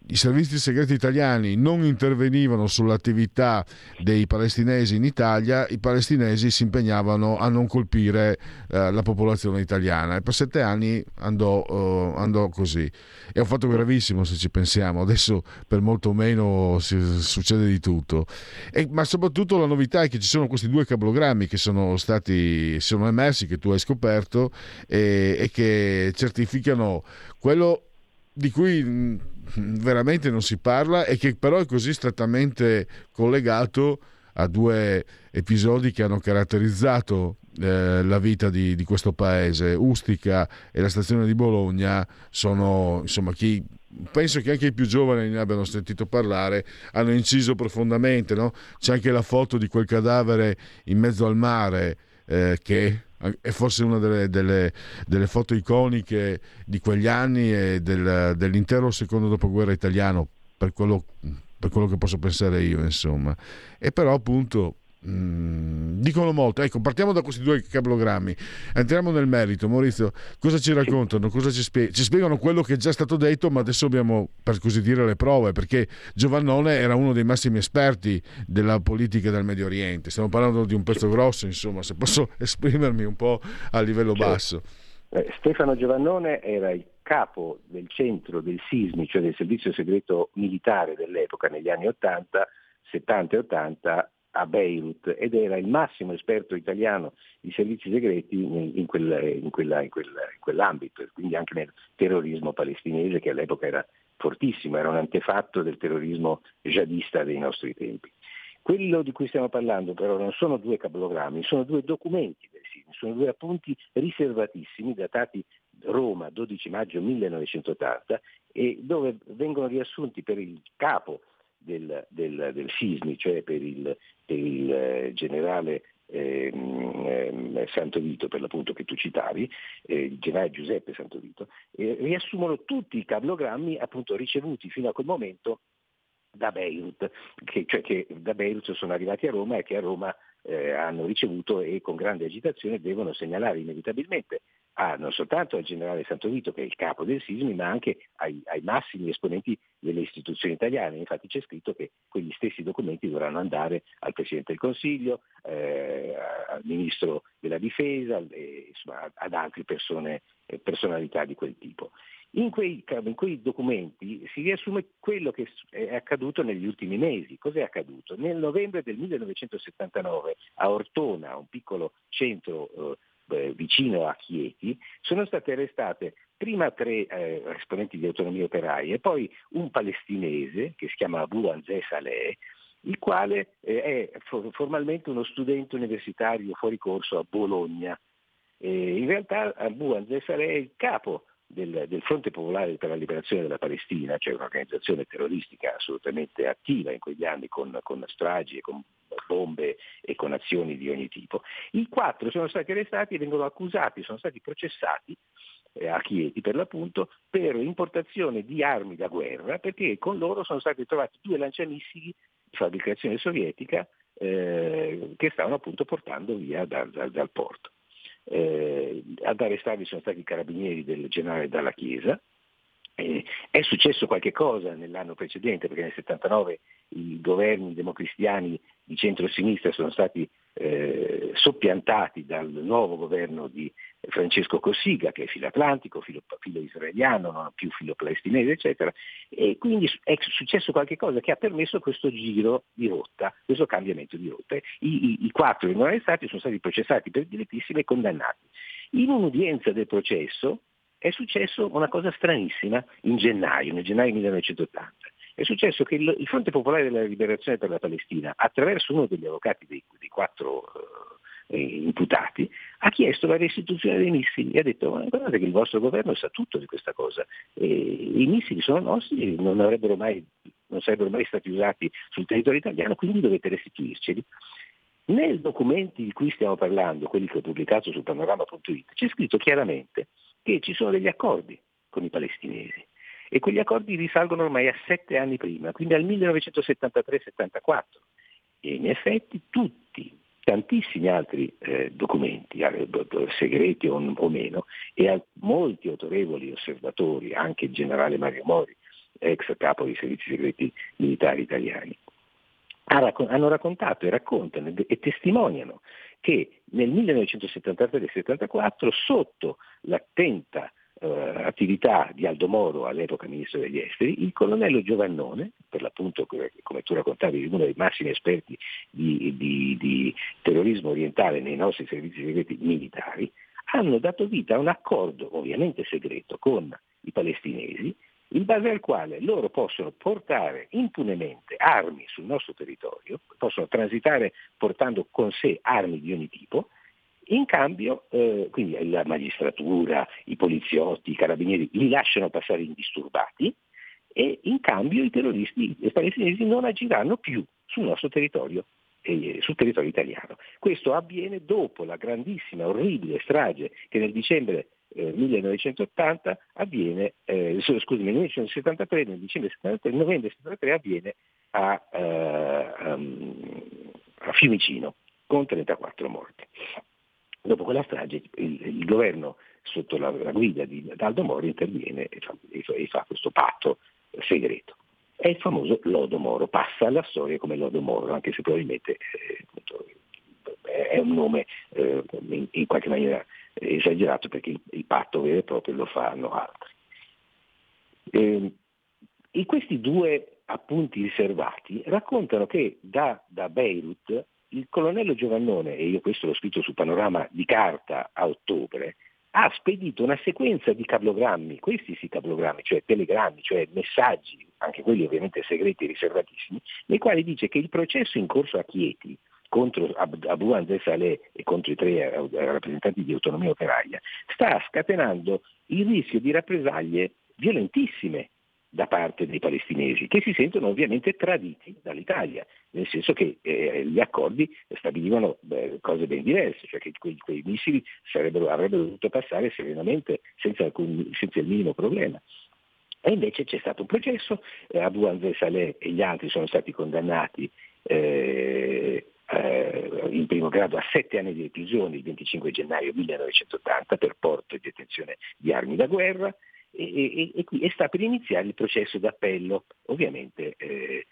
I servizi segreti italiani non intervenivano sull'attività dei palestinesi in Italia, i palestinesi si impegnavano a non colpire eh, la popolazione italiana e per sette anni andò, uh, andò, così. È un fatto gravissimo se ci pensiamo, adesso per molto meno si, succede di tutto. E, ma soprattutto la novità è che ci sono questi due cablogrammi che sono stati sono emersi, che tu hai scoperto e, e che certificano quello di cui veramente non si parla e che però è così strettamente collegato a due episodi che hanno caratterizzato eh, la vita di, di, questo paese. Ustica e la stazione di Bologna sono, insomma, chi penso che anche i più giovani ne abbiano sentito parlare, hanno inciso profondamente. No? C'è anche la foto di quel cadavere in mezzo al mare eh, che è forse una delle, delle, delle, foto iconiche di quegli anni e del, dell'intero secondo dopoguerra italiano, per quello, per quello che posso pensare io, insomma. E però appunto Mm, dicono molto. Ecco, partiamo da questi due cablogrammi. Entriamo nel merito. Maurizio, cosa ci raccontano? Cosa ci, spie- ci, spiegano quello che è già stato detto, ma adesso abbiamo, per così dire, le prove, perché Giovannone era uno dei massimi esperti della politica del Medio Oriente. Stiamo parlando di un pezzo grosso, insomma, se posso esprimermi un po' a livello basso. Eh, Stefano Giovannone era il capo del centro del SISMI, cioè del servizio segreto militare dell'epoca negli anni 80, 70 e 80 a Beirut ed era il massimo esperto italiano di servizi segreti in, quel, in, quella, in, quel, in quell'ambito, quindi anche nel terrorismo palestinese che all'epoca era fortissimo, era un antefatto del terrorismo jihadista dei nostri tempi. Quello di cui stiamo parlando però non sono due cablogrammi, sono due documenti del SIN, sono due appunti riservatissimi datati Roma 12 maggio 1980 e dove vengono riassunti per il capo del, del, del SISMI, cioè per il, per il eh, generale eh, eh, Santo Vito, per l'appunto che tu citavi, eh, il generale Giuseppe Santo Vito, riassumono tutti i cablogrammi appunto ricevuti fino a quel momento da Beirut, che, cioè che da Beirut sono arrivati a Roma e che a Roma eh, hanno ricevuto e con grande agitazione devono segnalare inevitabilmente a, non soltanto al generale Santovito che è il capo del sismi, ma anche ai, ai, massimi esponenti delle istituzioni italiane. Infatti c'è scritto che quegli stessi documenti dovranno andare al Presidente del Consiglio, eh, al Ministro della Difesa, eh, insomma, ad altre persone, eh, personalità di quel tipo. In quei, in quei, documenti si riassume quello che è accaduto negli ultimi mesi. Cos'è accaduto? Nel novembre del 1979 a Ortona, un piccolo centro eh, vicino a Chieti, sono state arrestate prima tre eh, esponenti di autonomia operaia e poi un palestinese che si chiama Abu Anzeh Saleh, il quale eh, è for- formalmente uno studente universitario fuori corso a Bologna. in realtà Abu Anzeh Saleh è il capo del, del, Fronte Popolare per la Liberazione della Palestina, cioè un'organizzazione terroristica assolutamente attiva in quegli anni con, con stragi e con bombe e con azioni di ogni tipo. I quattro sono stati arrestati e vengono accusati, sono stati processati eh, a Chieti per l'appunto, per importazione di armi da guerra, perché con loro sono stati trovati due lanciamissili di fabbricazione sovietica eh, che stavano appunto portando via dal, dal, dal porto. Eh, ad arrestarli sono stati i carabinieri del generale Dalla Chiesa. Eh, è successo qualche cosa nell'anno precedente, perché nel 79 i governi democristiani di centro-sinistra sono stati eh, soppiantati dal nuovo governo di Francesco Cossiga, che è filo atlantico, filo, filo israeliano, non più filo palestinese, eccetera, e quindi è successo qualcosa che ha permesso questo giro di rotta, questo cambiamento di rotta. I, i, i quattro non arrestati sono stati processati per direttissime e condannati. In un'udienza del processo è successo una cosa stranissima in gennaio, nel gennaio 1980 è successo che il, il, Fronte Popolare della Liberazione per la Palestina, attraverso uno degli avvocati dei, dei quattro eh, imputati, ha chiesto la restituzione dei missili. E ha detto guardate che il vostro governo sa tutto di questa cosa, e i missili sono nostri, non, non sarebbero mai stati usati sul territorio italiano, quindi dovete restituirceli. Nei documenti di cui stiamo parlando, quelli che ho pubblicato su panorama.it, c'è scritto chiaramente che ci sono degli accordi con i palestinesi e quegli accordi risalgono ormai a sette anni prima, quindi al 1973-74. E in effetti tutti, tantissimi altri eh, documenti, eh, segreti o, o, meno, e molti autorevoli osservatori, anche il generale Mario Mori, ex capo dei servizi segreti militari italiani, hanno raccontato e raccontano e testimoniano che nel 1973-74 sotto l'attenta eh, attività di Aldo Moro, all'epoca ministro degli esteri, il colonnello Giovannone, per l'appunto come tu raccontavi, uno dei massimi esperti di, di, di terrorismo orientale nei nostri servizi segreti militari, hanno dato vita a un accordo, ovviamente segreto, con i palestinesi, in base al quale loro possono portare impunemente armi sul nostro territorio, possono transitare portando con sé armi di ogni tipo, in cambio, eh, quindi la magistratura, i poliziotti, i carabinieri li lasciano passare indisturbati e in cambio i terroristi i palestinesi non agiranno più sul nostro territorio, eh, sul territorio italiano. Questo avviene dopo la grandissima, orribile strage che nel dicembre eh, 1980 avviene, eh, scusami, nel 1973, nel dicembre 73, novembre 73 avviene a, um, a Fiumicino con 34 morti. Dopo quella strage il, il governo sotto la, la, guida di Aldo Moro interviene e fa, e fa, questo patto segreto. È il famoso Lodo Moro, passa alla storia come Lodo Moro, anche se probabilmente eh, è un nome eh, in, in, qualche maniera esagerato perché il, il, patto vero e proprio lo fanno altri. Eh, in questi due appunti riservati raccontano che da, da Beirut il colonnello Giovannone, e io questo l'ho scritto su Panorama di carta a ottobre, ha spedito una sequenza di cablogrammi, questi sì cablogrammi, cioè telegrammi, cioè messaggi, anche quelli ovviamente segreti e riservatissimi, nei quali dice che il processo in corso a Chieti contro Abu Anzeh Saleh e contro i tre eh, rappresentanti di autonomia operaia sta scatenando il rischio di rappresaglie violentissime da parte dei palestinesi, che si sentono ovviamente traditi dall'Italia, nel senso che eh, gli accordi stabilivano beh, cose ben diverse, cioè che quei, quei missili avrebbero dovuto passare serenamente senza, alcun, senza, il minimo problema. E invece c'è stato un processo, eh, Abu Anzeh Saleh e gli altri sono stati condannati eh, eh, in primo grado a sette anni di reclusione il 25 gennaio 1980 per porto e detenzione di armi da guerra, e, e, e, sta per iniziare il processo d'appello. Ovviamente eh,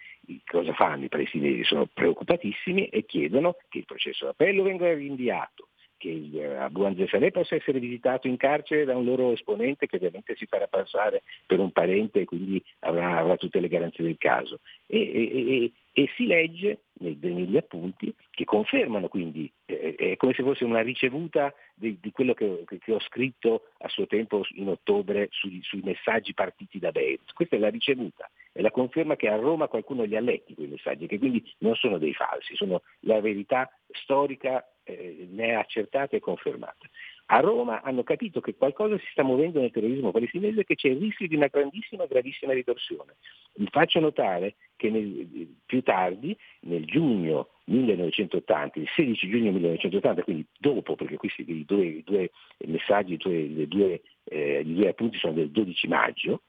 cosa fanno i palestinesi? Sono preoccupatissimi e chiedono che il processo d'appello venga rinviato, che eh, Abu Anzeh possa essere visitato in carcere da un loro esponente che ovviamente si farà passare per un parente e quindi avrà, avrà tutte le garanzie del caso. E, e si legge negli appunti che confermano quindi, eh, è come se fosse una ricevuta di, di quello che, che, ho scritto a suo tempo in ottobre sui, sui, messaggi partiti da Beirut. Questa è la ricevuta, è la conferma che a Roma qualcuno li ha letti quei messaggi, che quindi non sono dei falsi, sono la verità storica eh, ne è accertata e confermata. A Roma hanno capito che qualcosa si sta muovendo nel terrorismo palestinese e che c'è il rischio di una grandissima, gravissima ritorsione. Vi faccio notare che nel, più tardi, nel giugno 1980, il 16 giugno 1980, quindi dopo, perché questi i due, i due messaggi, i due, due, eh, i due appunti sono del 12 maggio,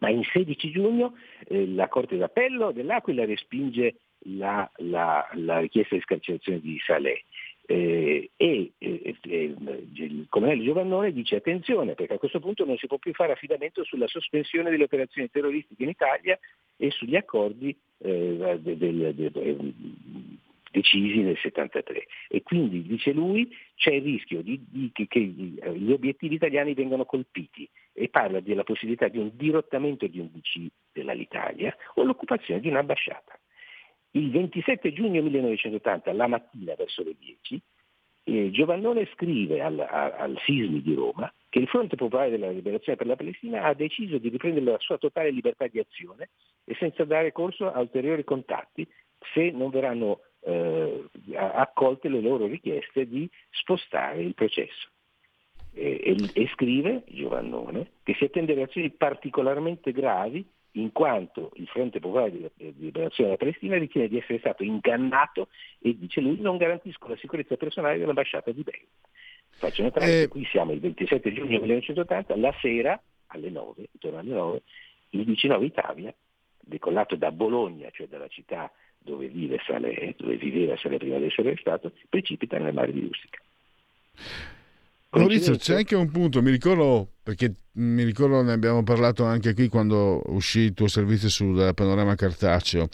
ma in 16 giugno eh, la Corte d'Appello dell'Aquila respinge la, la, la richiesta di scarcerazione di Saleh eh, e eh, eh, il colonnello Giovannone dice attenzione perché a questo punto non si può più fare affidamento sulla sospensione delle operazioni terroristiche in Italia e sugli accordi eh, del, del, del, decisi nel 73 e quindi dice lui c'è il rischio di, di, di, che gli obiettivi italiani vengano colpiti e parla della possibilità di un dirottamento di un DC dell'Alitalia o l'occupazione di un'ambasciata. Il 27 giugno 1980, la mattina verso le 10, eh, Giovannone scrive al, a, al Sismi di Roma che il Fronte Popolare della Liberazione per la Palestina ha deciso di riprendere la sua totale libertà di azione e senza dare corso a ulteriori contatti se non verranno eh, accolte le loro richieste di spostare il processo. E, e, e scrive Giovannone che si attendono azioni particolarmente gravi in quanto il Fronte Popolare di Liberazione della Palestina ritiene di essere stato ingannato e dice lui non garantisco la sicurezza personale dell'ambasciata di Beirut. Faccio notare eh... che qui siamo il 27 giugno 1980, la sera alle 9, intorno alle 9, il 19 Italia, decollato da Bologna, cioè dalla città dove, vive Saleh, dove viveva Saleh prima di essere arrestato, precipita nel mare di Rustica. Maurizio, c'è anche un punto, mi ricordo, perché mi ricordo ne abbiamo parlato anche qui quando uscì il tuo servizio sul panorama cartaceo.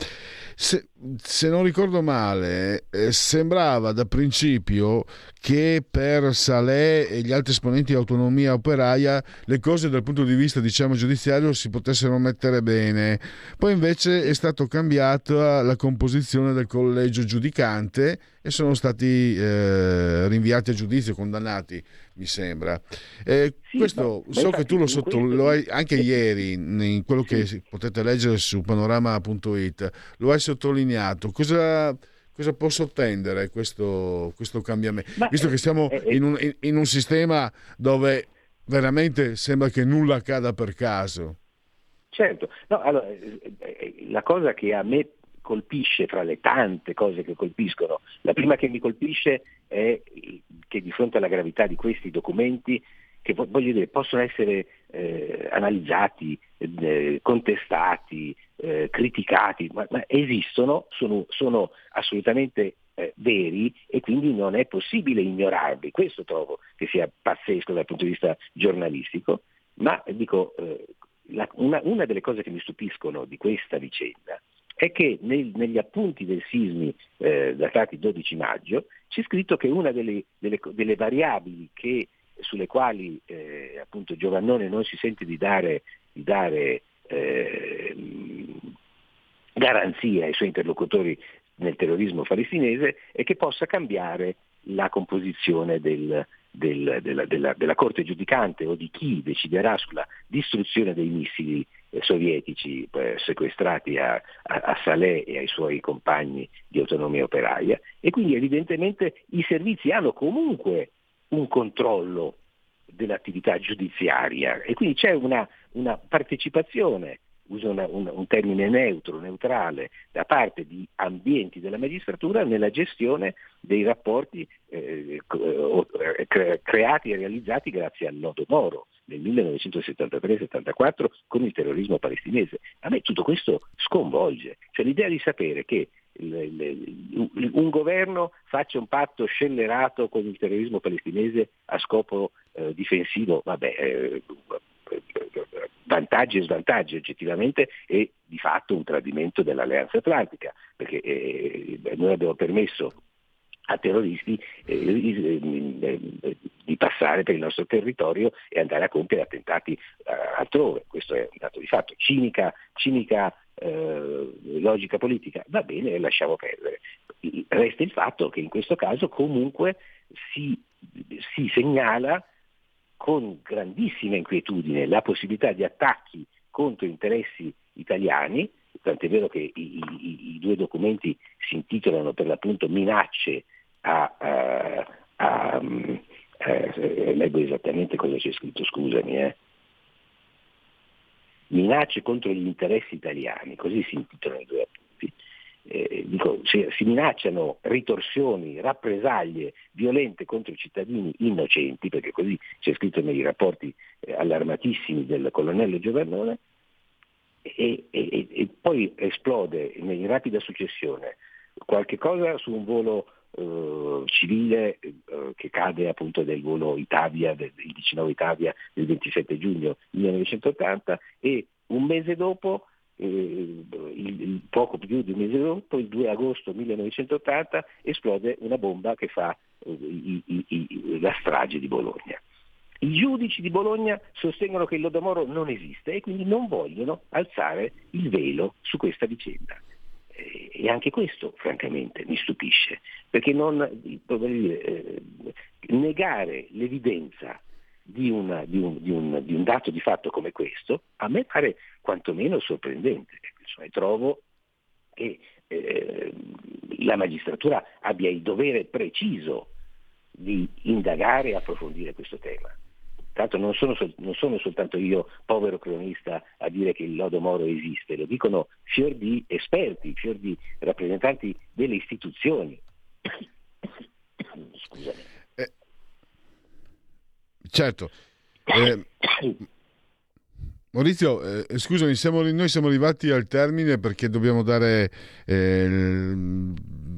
Se, se non ricordo male, eh, sembrava da principio che per Salè e gli altri esponenti di autonomia operaia le cose dal punto di vista diciamo giudiziario si potessero mettere bene. Poi invece è stata cambiata la composizione del collegio giudicante e sono stati eh, rinviati a giudizio, condannati, mi sembra. Eh, sì, questo so che tu lo, sotto, lo hai anche ieri in quello sì. che potete leggere su panorama.it, lo hai sottolineato. Cosa, cosa può sottendere questo, questo cambiamento? Ma, Visto che siamo eh, eh, in, un, in, un sistema dove veramente sembra che nulla accada per caso. Certo, no, allora, eh, la cosa che a me colpisce fra le tante cose che colpiscono. La prima che mi colpisce è che di fronte alla gravità di questi documenti, che voglio dire, possono essere eh, analizzati, eh, contestati, eh, criticati, ma, ma, esistono, sono, sono assolutamente eh, veri e quindi non è possibile ignorarli. Questo trovo che sia pazzesco dal punto di vista giornalistico, ma dico, eh, la, una, una delle cose che mi stupiscono di questa vicenda è che nel, negli appunti del sismi eh, datati 12 maggio c'è scritto che una delle, delle, delle variabili che, sulle quali eh, appunto Giovannone non si sente di dare, di dare eh, garanzia ai suoi interlocutori nel terrorismo palestinese è che possa cambiare la composizione del, del, della, della, della, Corte giudicante o di chi deciderà sulla distruzione dei missili sovietici eh, sequestrati a, a, a, Saleh e ai suoi compagni di autonomia operaia. E quindi evidentemente i servizi hanno comunque un controllo dell'attività giudiziaria. E quindi c'è una, una partecipazione uso una, un, un, termine neutro, neutrale, da parte di ambienti della magistratura nella gestione dei rapporti eh, eh creati e realizzati grazie al nodo Moro nel 1973-74 con il terrorismo palestinese. A me tutto questo sconvolge, cioè l'idea di sapere che un governo faccia un patto scellerato con il terrorismo palestinese a scopo eh, difensivo, vabbè, eh, vantaggi e svantaggi oggettivamente e di fatto un tradimento dell'alleanza atlantica, perché eh, noi abbiamo permesso a terroristi eh, eh, di passare per il nostro territorio e andare a compiere attentati eh, altrove. Questo è un dato di fatto. Cinica, cinica eh, logica politica, va bene, lasciamo perdere. Resta il fatto che in questo caso comunque si, si segnala con grandissima inquietudine la possibilità di attacchi contro interessi italiani, tant'è vero che i, i, i due documenti si intitolano per l'appunto minacce a, a, a um, eh, leggo esattamente cosa c'è scritto, scusami, eh. minacce contro gli interessi italiani, così si intitolano i due appunti. Eh, dico, si, si, minacciano ritorsioni, rappresaglie violente contro i cittadini innocenti, perché così c'è scritto nei rapporti eh, allarmatissimi del colonnello Giovannone, e, e, e, poi esplode in rapida successione qualche cosa su un volo eh, civile eh, che cade appunto del volo Italia, del, il 19 Italia del 27 giugno 1980 e un mese dopo eh, il, poco più di un mese dopo, il 2 agosto 1980, esplode una bomba che fa eh, i, i, la strage di Bologna. I giudici di Bologna sostengono che il Lodomoro non esiste e quindi non vogliono alzare il velo su questa vicenda. E anche questo, francamente, mi stupisce, perché non, dire, eh, negare l'evidenza di, una, di, un, di, un, di, un, dato di fatto come questo, a me pare quantomeno sorprendente. Cioè, trovo che eh, la magistratura abbia il dovere preciso di indagare e approfondire questo tema. Tanto non sono, non sono, soltanto io, povero cronista, a dire che il lodo Moro esiste, lo dicono fior di esperti, fior di rappresentanti delle istituzioni. Scusami. Certo. Eh, Maurizio, eh, scusami, siamo, noi siamo arrivati al termine perché dobbiamo dare eh,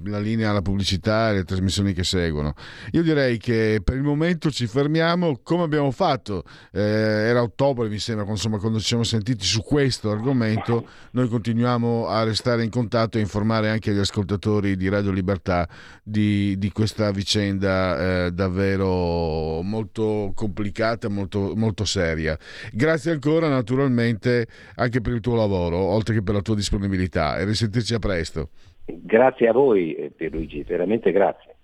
la linea alla pubblicità e alle trasmissioni che seguono. Io direi che per il momento ci fermiamo come abbiamo fatto. Eh, era ottobre, mi sembra, insomma, quando ci siamo sentiti su questo argomento. Noi continuiamo a restare in contatto e informare anche gli ascoltatori di Radio Libertà di, di questa vicenda eh, davvero molto complicata, molto, molto seria. Grazie ancora, naturalmente, anche per il tuo lavoro, oltre che per la tua disponibilità. E risentirci a presto. Grazie a voi eh, Pierluigi, veramente grazie.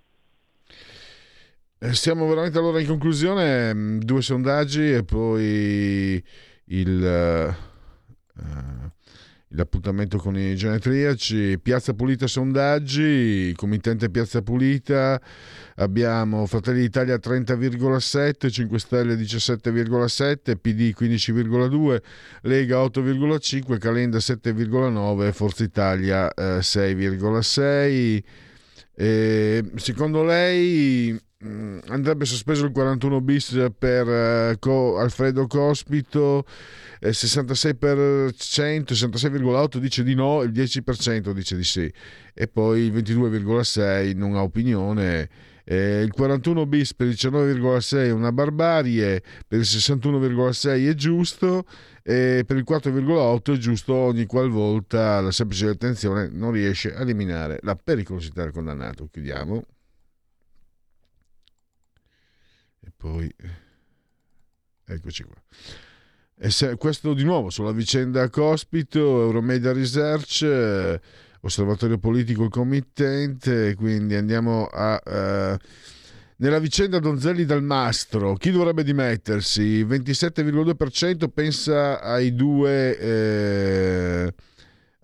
Eh, siamo veramente allora in conclusione, mm, due sondaggi e poi il... Uh, l'appuntamento con i genetriaci, Piazza Pulita sondaggi, committente Piazza Pulita, abbiamo Fratelli d'Italia 30,7, 5 Stelle 17,7, PD 15,2, Lega 8,5, Calenda 7,9, Forza Italia eh, 6,6. E secondo lei andrebbe sospeso il 41 bis per Co- Alfredo Cospito 66%, 66,8% dice di no, il 10% dice di sì e poi il 22,6% non ha opinione. Eh, il 41 bis per il 19,6 è una barbarie, per il 61,6 è giusto e per il 4,8 è giusto ogni qualvolta la semplice attenzione non riesce a eliminare la pericolosità del condannato. Chiudiamo. E poi eccoci qua. E se, questo di nuovo sulla vicenda Cospito, Euromedia Research, eh, osservatorio politico il committente, quindi andiamo a... Eh, nella vicenda Donzelli dal Mastro, chi dovrebbe dimettersi? 27,2% pensa ai due... Eh,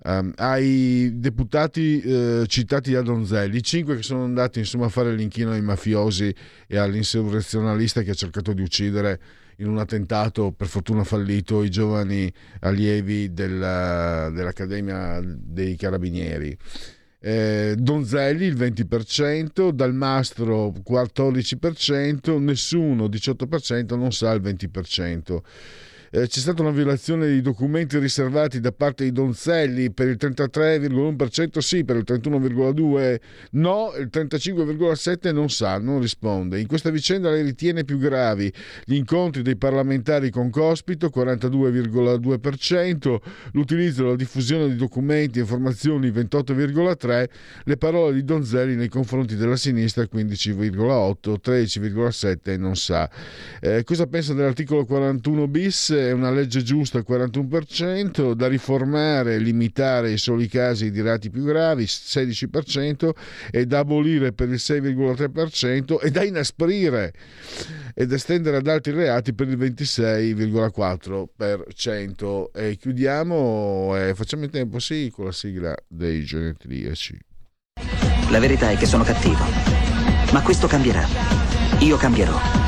Um, ai deputati uh, citati da Donzelli, cinque che sono andati insomma, a fare l'inchino ai mafiosi e all'insurrezionalista che ha cercato di uccidere in un attentato per fortuna fallito i giovani allievi della, dell'Accademia dei Carabinieri. Eh, Donzelli il 20%, Dalmastro 14%, nessuno 18% non sa il 20% eh, c'è stata una violazione dei documenti riservati da parte di Donzelli per il 33,1% sì, per il 31,2% no, il 35,7% non sa, non risponde. In questa vicenda lei ritiene più gravi gli incontri dei parlamentari con Cospito, 42,2%, l'utilizzo e la diffusione di documenti e informazioni, 28,3%, le parole di Donzelli nei confronti della sinistra, 15,8%, 13,7% non sa. Eh, cosa pensa dell'articolo 41 bis? È una legge giusta al 41%, da riformare e limitare i soli casi di reati più gravi, 16%, e da abolire per il 6,3% e da inasprire ed estendere ad altri reati per il 26,4%. E chiudiamo e facciamo in tempo, sì, con la sigla dei genetriaci. La verità è che sono cattivo, ma questo cambierà. Io cambierò.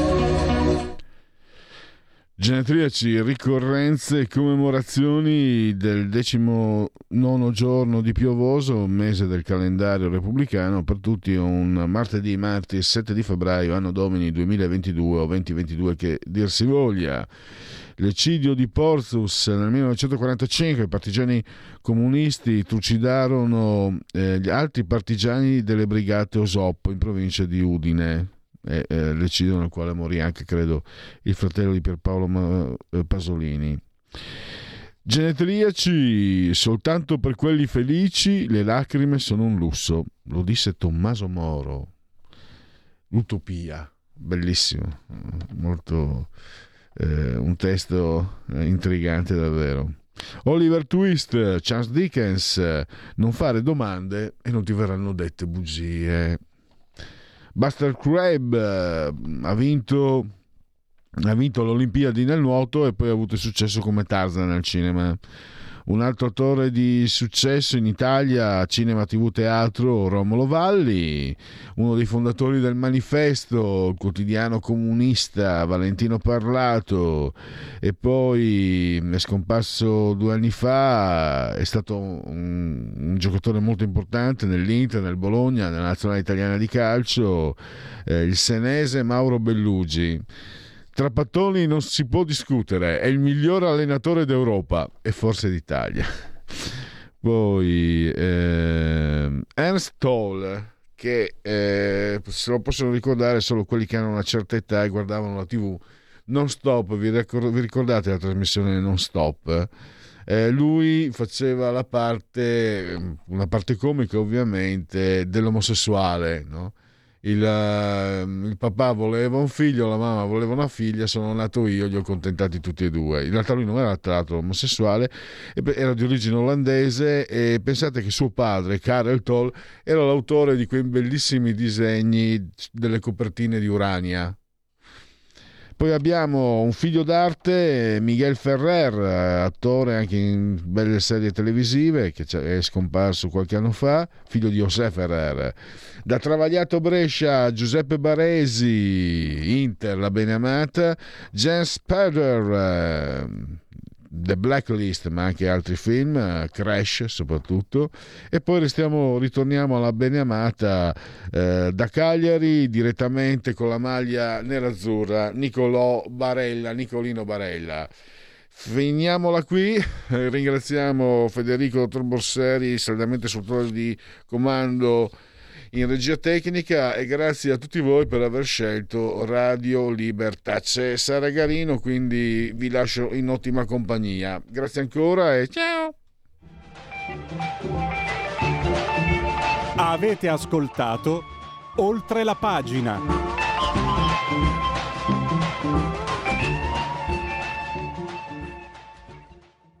Genetriaci, ricorrenze e commemorazioni del decimo nono giorno di piovoso, mese del calendario repubblicano, per tutti un martedì, martedì 7 di febbraio, anno domini 2022 o 2022 che dir si voglia. L'eccidio di Porzus nel 1945, i partigiani comunisti trucidarono eh, gli altri partigiani delle brigate Osoppo in provincia di Udine eh, eh, l'eccidio nel quale morì anche, credo, il fratello di Pierpaolo eh, Pasolini. Genetriaci, soltanto per quelli felici le lacrime sono un lusso, lo disse Tommaso Moro. Utopia, bellissimo, molto eh, un testo eh, intrigante davvero. Oliver Twist, Charles Dickens, non fare domande e non ti verranno dette bugie. Buster Crab eh, ha vinto, ha vinto l'Olimpiadi nel nuoto e poi ha avuto successo come Tarzan nel cinema. Un altro attore di successo in Italia, cinema, tv, teatro, Romolo Valli, uno dei fondatori del Manifesto, il quotidiano comunista, Valentino Parlato, e poi è scomparso due anni fa, è stato un, un giocatore molto importante nell'Inter, nel Bologna, nella nazionale italiana di calcio, eh, il senese Mauro Bellugi. Trapattoni non si può discutere, è il miglior allenatore d'Europa e forse d'Italia. Poi eh, Ernst Toll, che eh, se lo possono ricordare solo quelli che hanno una certa età e guardavano la TV non stop, vi, ricordate la trasmissione non stop? Eh, lui faceva la parte, una parte comica ovviamente, dell'omosessuale, no? Il, ehm, il, papà voleva un figlio, la mamma voleva una figlia, sono nato io, li ho contentati tutti e due. In realtà lui non era tra omosessuale, era di origine olandese e pensate che suo padre, Karel Toll, era l'autore di quei bellissimi disegni delle copertine di Urania, poi abbiamo un figlio d'arte, Miguel Ferrer, attore anche in belle serie televisive, che è scomparso qualche anno fa, figlio di José Ferrer. Da Travagliato Brescia, Giuseppe Baresi, Inter, la beneamata, Jens Spader, The Blacklist, ma anche altri film, Crash soprattutto. E poi restiamo, ritorniamo alla beneamata eh, da Cagliari, direttamente con la maglia nerazzurra, Nicolò Barella, Nicolino Barella. Finiamola qui, ringraziamo Federico Dottor Borseri, saldamente sul di comando in regia tecnica e grazie a tutti voi per aver scelto Radio Libertà. C'è Sara Garino, quindi vi lascio in ottima compagnia. Grazie ancora e ciao! Avete ascoltato oltre la pagina.